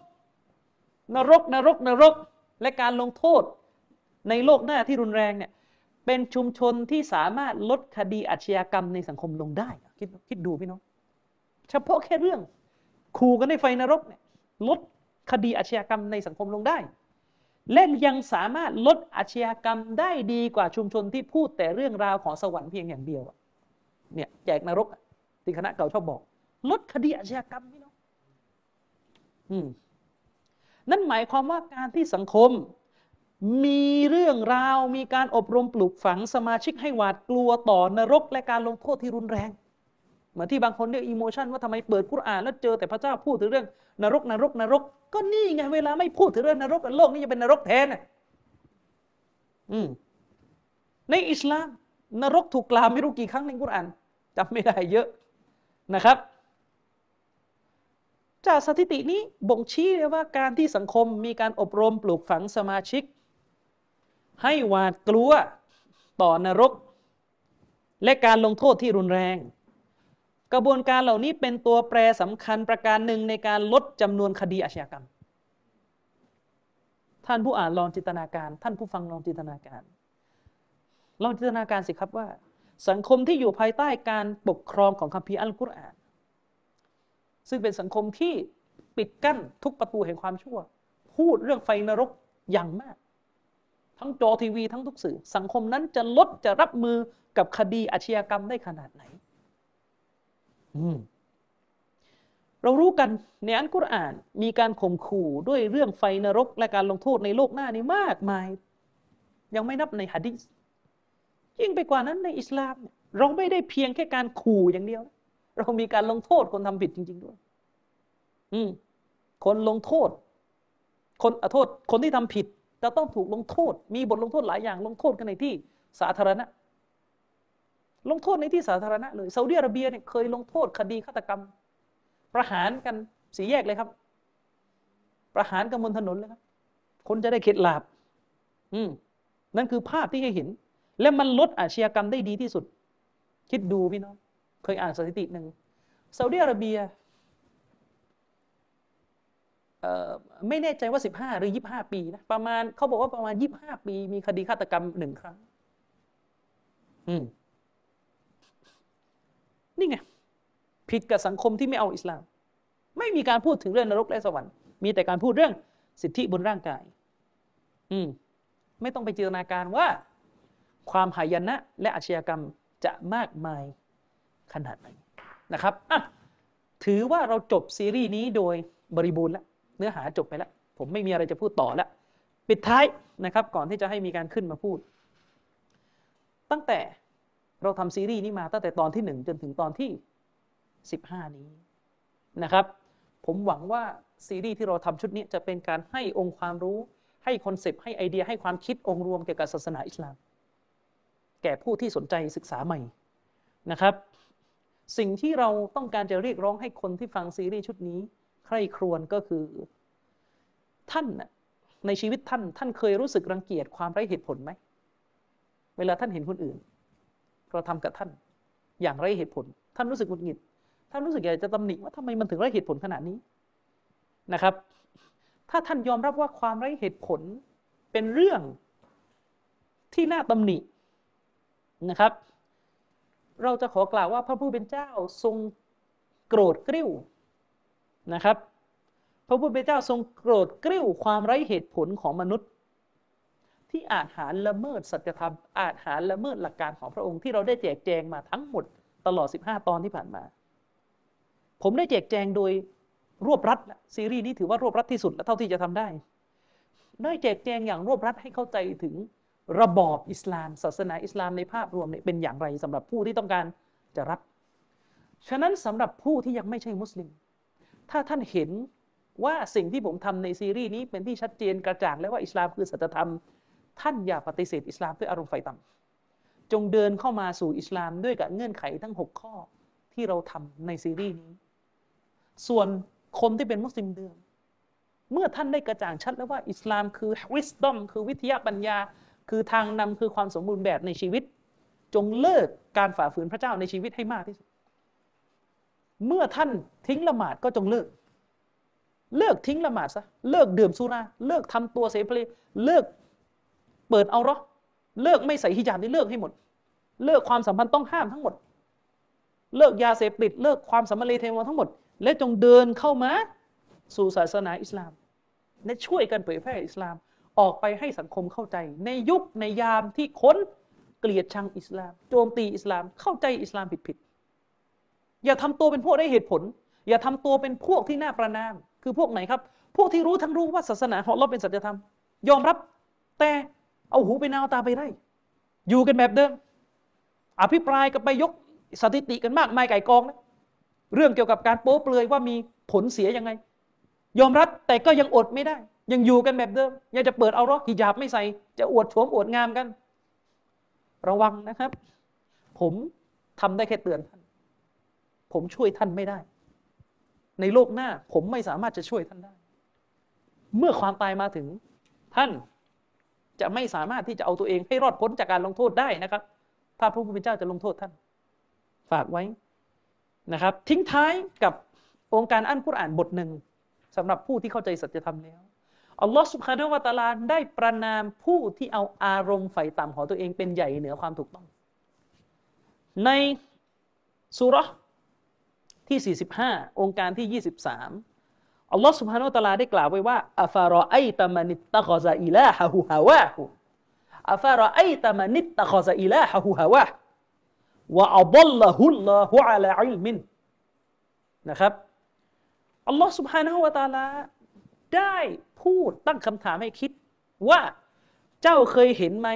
นรกนรกนรก และการลงโทษในโลกหน้าที่รุนแรงเนี่ยเป็นชุมชนที่สามารถลดคดีอาชญากรรมในสังคมลงได้คิดคิดดูพี่น้องเฉพาะแค่เรื่องขู่กันในไฟนรกเนี่ยลดคดีอาชญากรรมในสังคมลงได้ และยังสามารถลดอาชญากรรมได้ดีกว่าชุมชนที่พูดแต่เรื่องราวของสวรรค์เพียงอย่างเดียวเนี่ยแจกนรกที่คณะเก่าชอบบอก ลดคดีอาชญากรรมพี่น้องนั่นหมายความว่าการที่สังคมมีเรื่องราวมีการอบรมปลูกฝังสมาชิกให้หวาดกลัวต่อนรกและการลงโทษที่รุนแรง เหมือนที่บางคนเรียกอิโมชันว่าทำไมเปิดกุรอานแล้วเจอแต่พระเจ้าพูดถึงเรื่องนรกนรกนรก ก็นี่ไงเวลาไม่พูดถึงเรื่องนรกโลกนี้จะเป็นนรกแทนอืมในอิสลาม นรกถูกกล่าวไม่รู้กี่ครั้งในกุรอานจำไม่ได้เยอะนะครับ จากสถิตินี้บ่งชี้เลยว่าการที่สังคมมีการอบรมปลูกฝังสมาชิก ให้หวาดกลัวต่อนรก และการลงโทษที่รุนแรง กระบวนการเหล่านี้เป็นตัวแปรสำคัญประการหนึ่งในการลดจำนวนคดีอาชญากรรม ท่านผู้อ่านลองจินตนาการ ท่านผู้ฟังลองจินตนาการ ลองจินตนาการสิครับว่า สังคมที่อยู่ภายใต้การปกครองของคัมภีร์อัลกุรอาน ซึ่งเป็นสังคมที่ปิดกั้นทุกประตูแห่งความชั่ว พูดเรื่องไฟนรกอย่างมาก ทั้งจอทีวีทั้งทุกสื่อ สังคมนั้นจะลดจะรับมือกับคดีอาชญากรรมได้ขนาดไหน เรารู้กันในอันกุรอาน มีการข่มขู่ด้วยเรื่องไฟนรก และการลงโทษในโลกหน้านี้มากมาย ยังไม่นับในฮะดิษยิ่งไปกว่านั้นในอิสลาม เราไม่ได้เพียงแค่การขู่อย่างเดียว เรามีการลงโทษคนทำผิดจริง ๆด้วย อืมคนลงโทษ คนอโทษ คนที่ทำผิดจะต้องถูกลงโทษ มีบทลงโทษหลายอย่างลงโทษกันในที่สาธารณะ ลงโทษในที่สาธารณะเลยซาอุดิอาระเบียเนี่ยเคยลงโทษคดีฆาตกรรม ประหารกันสีแยกเลยครับ ประหารกันบนถนนเลยครับ คนจะได้เข็ดหลาบ อืมนั่นคือภาพที่ให้เห็น และมันลดอาชญากรรมได้ดีที่สุด คิดดูพี่น้อง เคยอ่านสถิติหนึ่งซาอุดิอาระเบียไม่แน่ใจว่าสิบห้าหรือยี่บห้าปีนะประมาณเขาบอกว่าประมาณยี่บห้าปี มีคดีฆาตกรรมหนึ่งครั้ง อืม นี่ไงผิดกับสังคมที่ไม่เอาอิสลาม ไม่มีการพูดถึงเรื่องนรกและสวรรค์ มีแต่การพูดเรื่องสิทธิบนร่างกาย อืมไม่ต้องไปจินตนาการว่า ความหายนะและอาชญากรรมจะมากมายขนาดไหนนะครับอะถือว่าเราจบซีรีส์นี้โดยบริบูรณ์แล้ว เนื้อหาจบไปแล้ว ผมไม่มีอะไรจะพูดต่อแล้ว ปิดท้ายนะครับ ก่อนที่จะให้มีการขึ้นมาพูด ตั้งแต่ เราทำซีรีส์นี้มาตั้งแต่ตอนที่หนึ่งจนถึงตอนที่สิบห้านี้นะครับ ผมหวังว่าซีรีส์ที่เราทำชุดนี้จะเป็นการให้องค์ความรู้ ให้คอนเซปต์ให้ไอเดียให้ความคิดองค์รวมเกี่ยวกับศาสนาอิสลาม แก่ผู้ที่สนใจศึกษาใหม่นะครับ สิ่งที่เราต้องการจะเรียกร้องให้คนที่ฟังซีรีส์ชุดนี้ ใคร่ครวญก็คือท่านในชีวิตท่าน ท่านเคยรู้สึกรังเกียจความไร้เหตุผลไหม เวลาท่านเห็นคนอื่น กระทำกับท่าน อย่างไรเหตุผล ท่านรู้สึกหงุดหงิด ท่านรู้สึกอยากจะตำหนิว่าทำไมมันถึงไรเหตุผลขนาดนี้นะครับ ถ้าท่านยอมรับว่าความไรเหตุผลเป็นเรื่องที่น่าตำหนินะครับ เราจะขอกล่าวว่าพระผู้เป็นเจ้าทรงโกรธกริ้วนะครับ พระผู้เป็นเจ้าทรงโกรธกริ้วความไร้เหตุผลของมนุษย์ ที่อาจหารละเมิดสัจธรรมอาจหารละเมิดหลักการของพระองค์ที่เราได้แจกแจงมาทั้งหมดตลอด 15 ตอนที่ผ่านมา ผมได้แจกแจงโดยรวบรัดซีรีส์นี้ถือว่ารวบรัดที่สุดและเท่าที่จะทำได้ได้แจกแจงอย่างรวบรัดให้เข้าใจถึงระบอบอิสลาม ศาสนาอิสลามในภาพรวมเนี่ยเป็นอย่างไรสำหรับผู้ที่ต้องการจะรับ ฉะนั้นสำหรับผู้ที่ยังไม่ใช่มุสลิม ถ้าท่านเห็นว่าสิ่งที่ผมทำในซีรีส์นี้เป็นที่ชัดเจนกระจ่างแล้วว่าอิสลามคือสัจธรรม ท่านอย่าปฏิเสธอิสลามด้วยอารมณ์ไฟต่ำจงเดินเข้ามาสู่อิสลามด้วยกับเงื่อนไขทั้ง 6 ข้อที่เราทำในซีรีส์นี้ ส่วนคนที่เป็นมุสลิมเดิม เมื่อท่านได้กระจ่างชัดแล้วว่าอิสลามคือ wisdom คือวิทยาปัญญา คือทางนำคือความสมบูรณ์แบบในชีวิต จงเลิกการฝ่าฝืนพระเจ้าในชีวิตให้มากที่สุด เมื่อท่านทิ้งละหมาดก็จงเลิก เลิกทิ้งละหมาดซะ เลิกดื่มสุรา เลิกทำตัวเสเพลเลิก เปิดเอารอเลิกไม่ใส่ฮิญาบนี่เลิกให้หมด เลิกความสัมพันธ์ต้องห้ามทั้งหมด เลิกยาเสพติดเลิกความสัมมาเลเทวทั้งหมด และจงเดินเข้ามาสู่ศาสนาอิสลาม และช่วยกันเผยแพร่อิสลามออกไปให้สังคมเข้าใจ ในยุคในยามที่คนเกลียดชังอิสลาม โจมตีอิสลามเข้าใจอิสลามผิดๆอย่าทำตัวเป็นพวกได้เหตุผล อย่าทำตัวเป็นพวกที่น่าประนาม คือพวกไหนครับ พวกที่รู้ทั้งรู้ว่าศาสนาของเราเป็นสัจธรรม ยอมรับแต่ เอาหูไปนาตาไปไร่อยู่กันแบบเดิม อภิปรายกันไปยกสถิติกันมากมายไก่กองนะเรื่องเกี่ยวกับการโป๊เปลือยว่ามีผลเสียยังไง ยอมรับแต่ก็ยังอดไม่ได้ ยังอยู่กันแบบเดิม ยังจะเปิดเอารอกฮิญาบไม่ใส่ จะอวดโฉมอวดงามกัน ระวังนะครับ ผมทำได้แค่เตือนท่าน ผมช่วยท่านไม่ได้ ในโลกหน้าผมไม่สามารถจะช่วยท่านได้ เมื่อความตายมาถึงท่าน จะไม่สามารถที่จะเอาตัวเองให้รอดพ้นจากการลงโทษได้นะครับ ถ้าพระผู้เป็นเจ้าจะลงโทษท่าน ฝากไว้นะครับ ทิ้งท้ายกับองค์การอ่านกุรอานบทหนึ่งสำหรับผู้ที่เข้าใจสัจธรรมแล้วอัลลอฮฺสุบฮานาละตาลาได้ประนามผู้ที่เอาอารมณ์ไฟต่ำของตัวเองเป็นใหญ่เหนือความถูกต้อง ในซูเราะฮ์ที่ 45 โองการที่ 23 อัลลอฮ์ سبحانه وتعالى ได้กล่าวไว้ว่า أفرأيت من اتخذ إلهه هواه أفرأيت من اتخذ إلهه هواه وأضله الله على علم นะครับอัลลอฮ์ سبحانه وتعالى ได้พูดตั้งคำถามให้คิดว่าเจ้าเคยเห็นไหม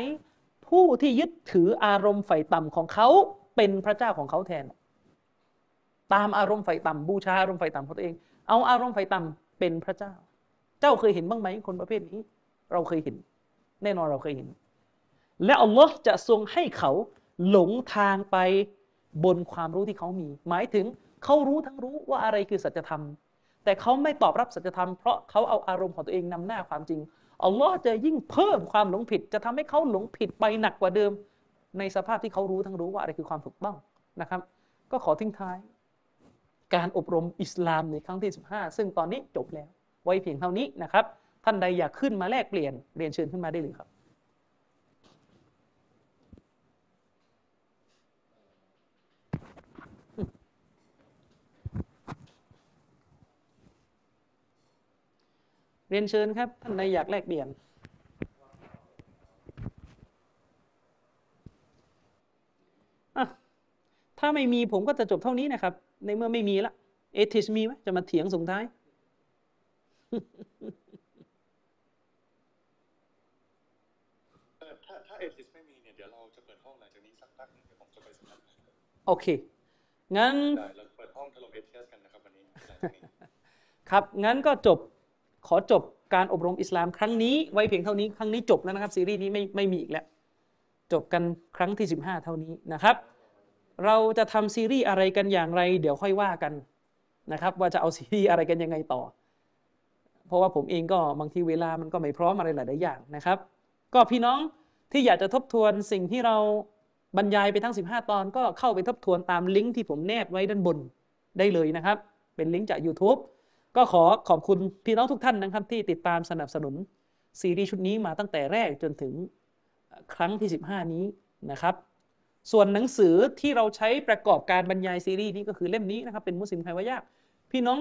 ผู้ที่ยึดถืออารมณ์ไฟต่ำของเขาเป็นพระเจ้าของเขาแทน ตามอารมณ์ไฟต่ำบูชาอารมณ์ไฟต่ำของตัวเอง เอาอารมณ์ไฟต่ำเป็นพระเจ้า เจ้าเคยเห็นบ้างไหมคนประเภทนี้ เราเคยเห็น แน่นอนเราเคยเห็น และอัลลอฮ์จะทรงให้เขาหลงทางไปบนความรู้ที่เขามี หมายถึงเขารู้ทั้งรู้ว่าอะไรคือสัจธรรม แต่เขาไม่ตอบรับสัจธรรมเพราะเขาเอาอารมณ์ของตัวเองนำหน้าความจริงอัลลอฮ์จะยิ่งเพิ่มความหลงผิด จะทำให้เขาหลงผิดไปหนักกว่าเดิม ในสภาพที่เขารู้ทั้งรู้ว่าอะไรคือความถูกต้องนะครับ ก็ขอทิ้งท้าย การอบรมอิสลามในครั้งที่ 15 ซึ่งตอนนี้จบแล้ว ไว้เพียงเท่านี้นะครับ ท่านใดอยากขึ้นมาแลกเปลี่ยนเรียนเชิญขึ้นมาได้เลยครับเรียนเชิญครับ ท่านใดอยากแลกเปลี่ยน ถ้าไม่มีผมก็จะจบเท่านี้นะครับ ในเมื่อไม่มีละเอทิสมีไหมจะมาเถียงส่งท้าย ถ้าถ้าเอทิสไม่มีเนี่ยเดี๋ยวเราจะเปิดห้องหลังจากนี้สักพักหนึ่งเดี๋ยวผมจะไปสัมภาษณ์โอเค งั้นได้เราเปิดห้องถล่มเอทิสกันนะครับวันนี้ ครับ งั้นก็จบขอจบการอบรมอิสลามครั้งนี้ไว้เพียงเท่านี้ครั้งนี้จบแล้วนะครับซีรีส์นี้ไม่ไม่มีอีกแล้ว จบกันครั้งที่ 15 เท่านี้นะครับ เราจะทำซีรีส์อะไรกันอย่างไร เดี๋ยวค่อยว่ากันนะครับว่าจะเอาซีรีส์อะไรกันยังไงต่อ เพราะว่าผมเองก็บางทีเวลามันก็ไม่พร้อมอะไรหลายๆอย่างนะครับ ก็พี่น้องที่อยากจะทบทวนสิ่งที่เราบรรยายไปทั้ง 15 ตอนก็เข้าไปทบทวนตามลิงก์ที่ผมแนบไว้ด้านบนได้เลยนะครับ เป็นลิงก์จาก YouTube ก็ขอขอบคุณพี่น้องทุกท่านนะครับ ที่ติดตามสนับสนุนซีรีส์ชุดนี้มาตั้งแต่แรกจนถึงครั้งที่ 15 นี้นะครับ ส่วนหนังสือที่เราใช้ประกอบการบรรยายซีรีส์นี้ก็คือเล่มนี้นะครับเป็นมุสลิมใครว่ายาก พี่น้อง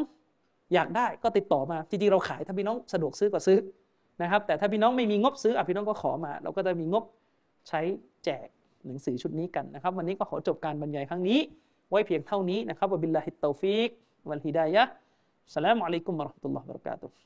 อยากได้ก็ติดต่อมาจริงๆเราขายถ้าพี่น้องสะดวกซื้อก็ซื้อนะครับแต่ถ้าพี่น้องไม่มีงบซื้ออะพี่น้องก็ขอมา เราก็จะมีงบใช้แจกหนังสือชุดนี้กันนะครับ วันนี้ก็ขอจบการบรรยายครั้งนี้ ไว้เพียงเท่านี้นะครับ وبالله التوفيق والهداية السلام عليكم ورحمة الله وبركاته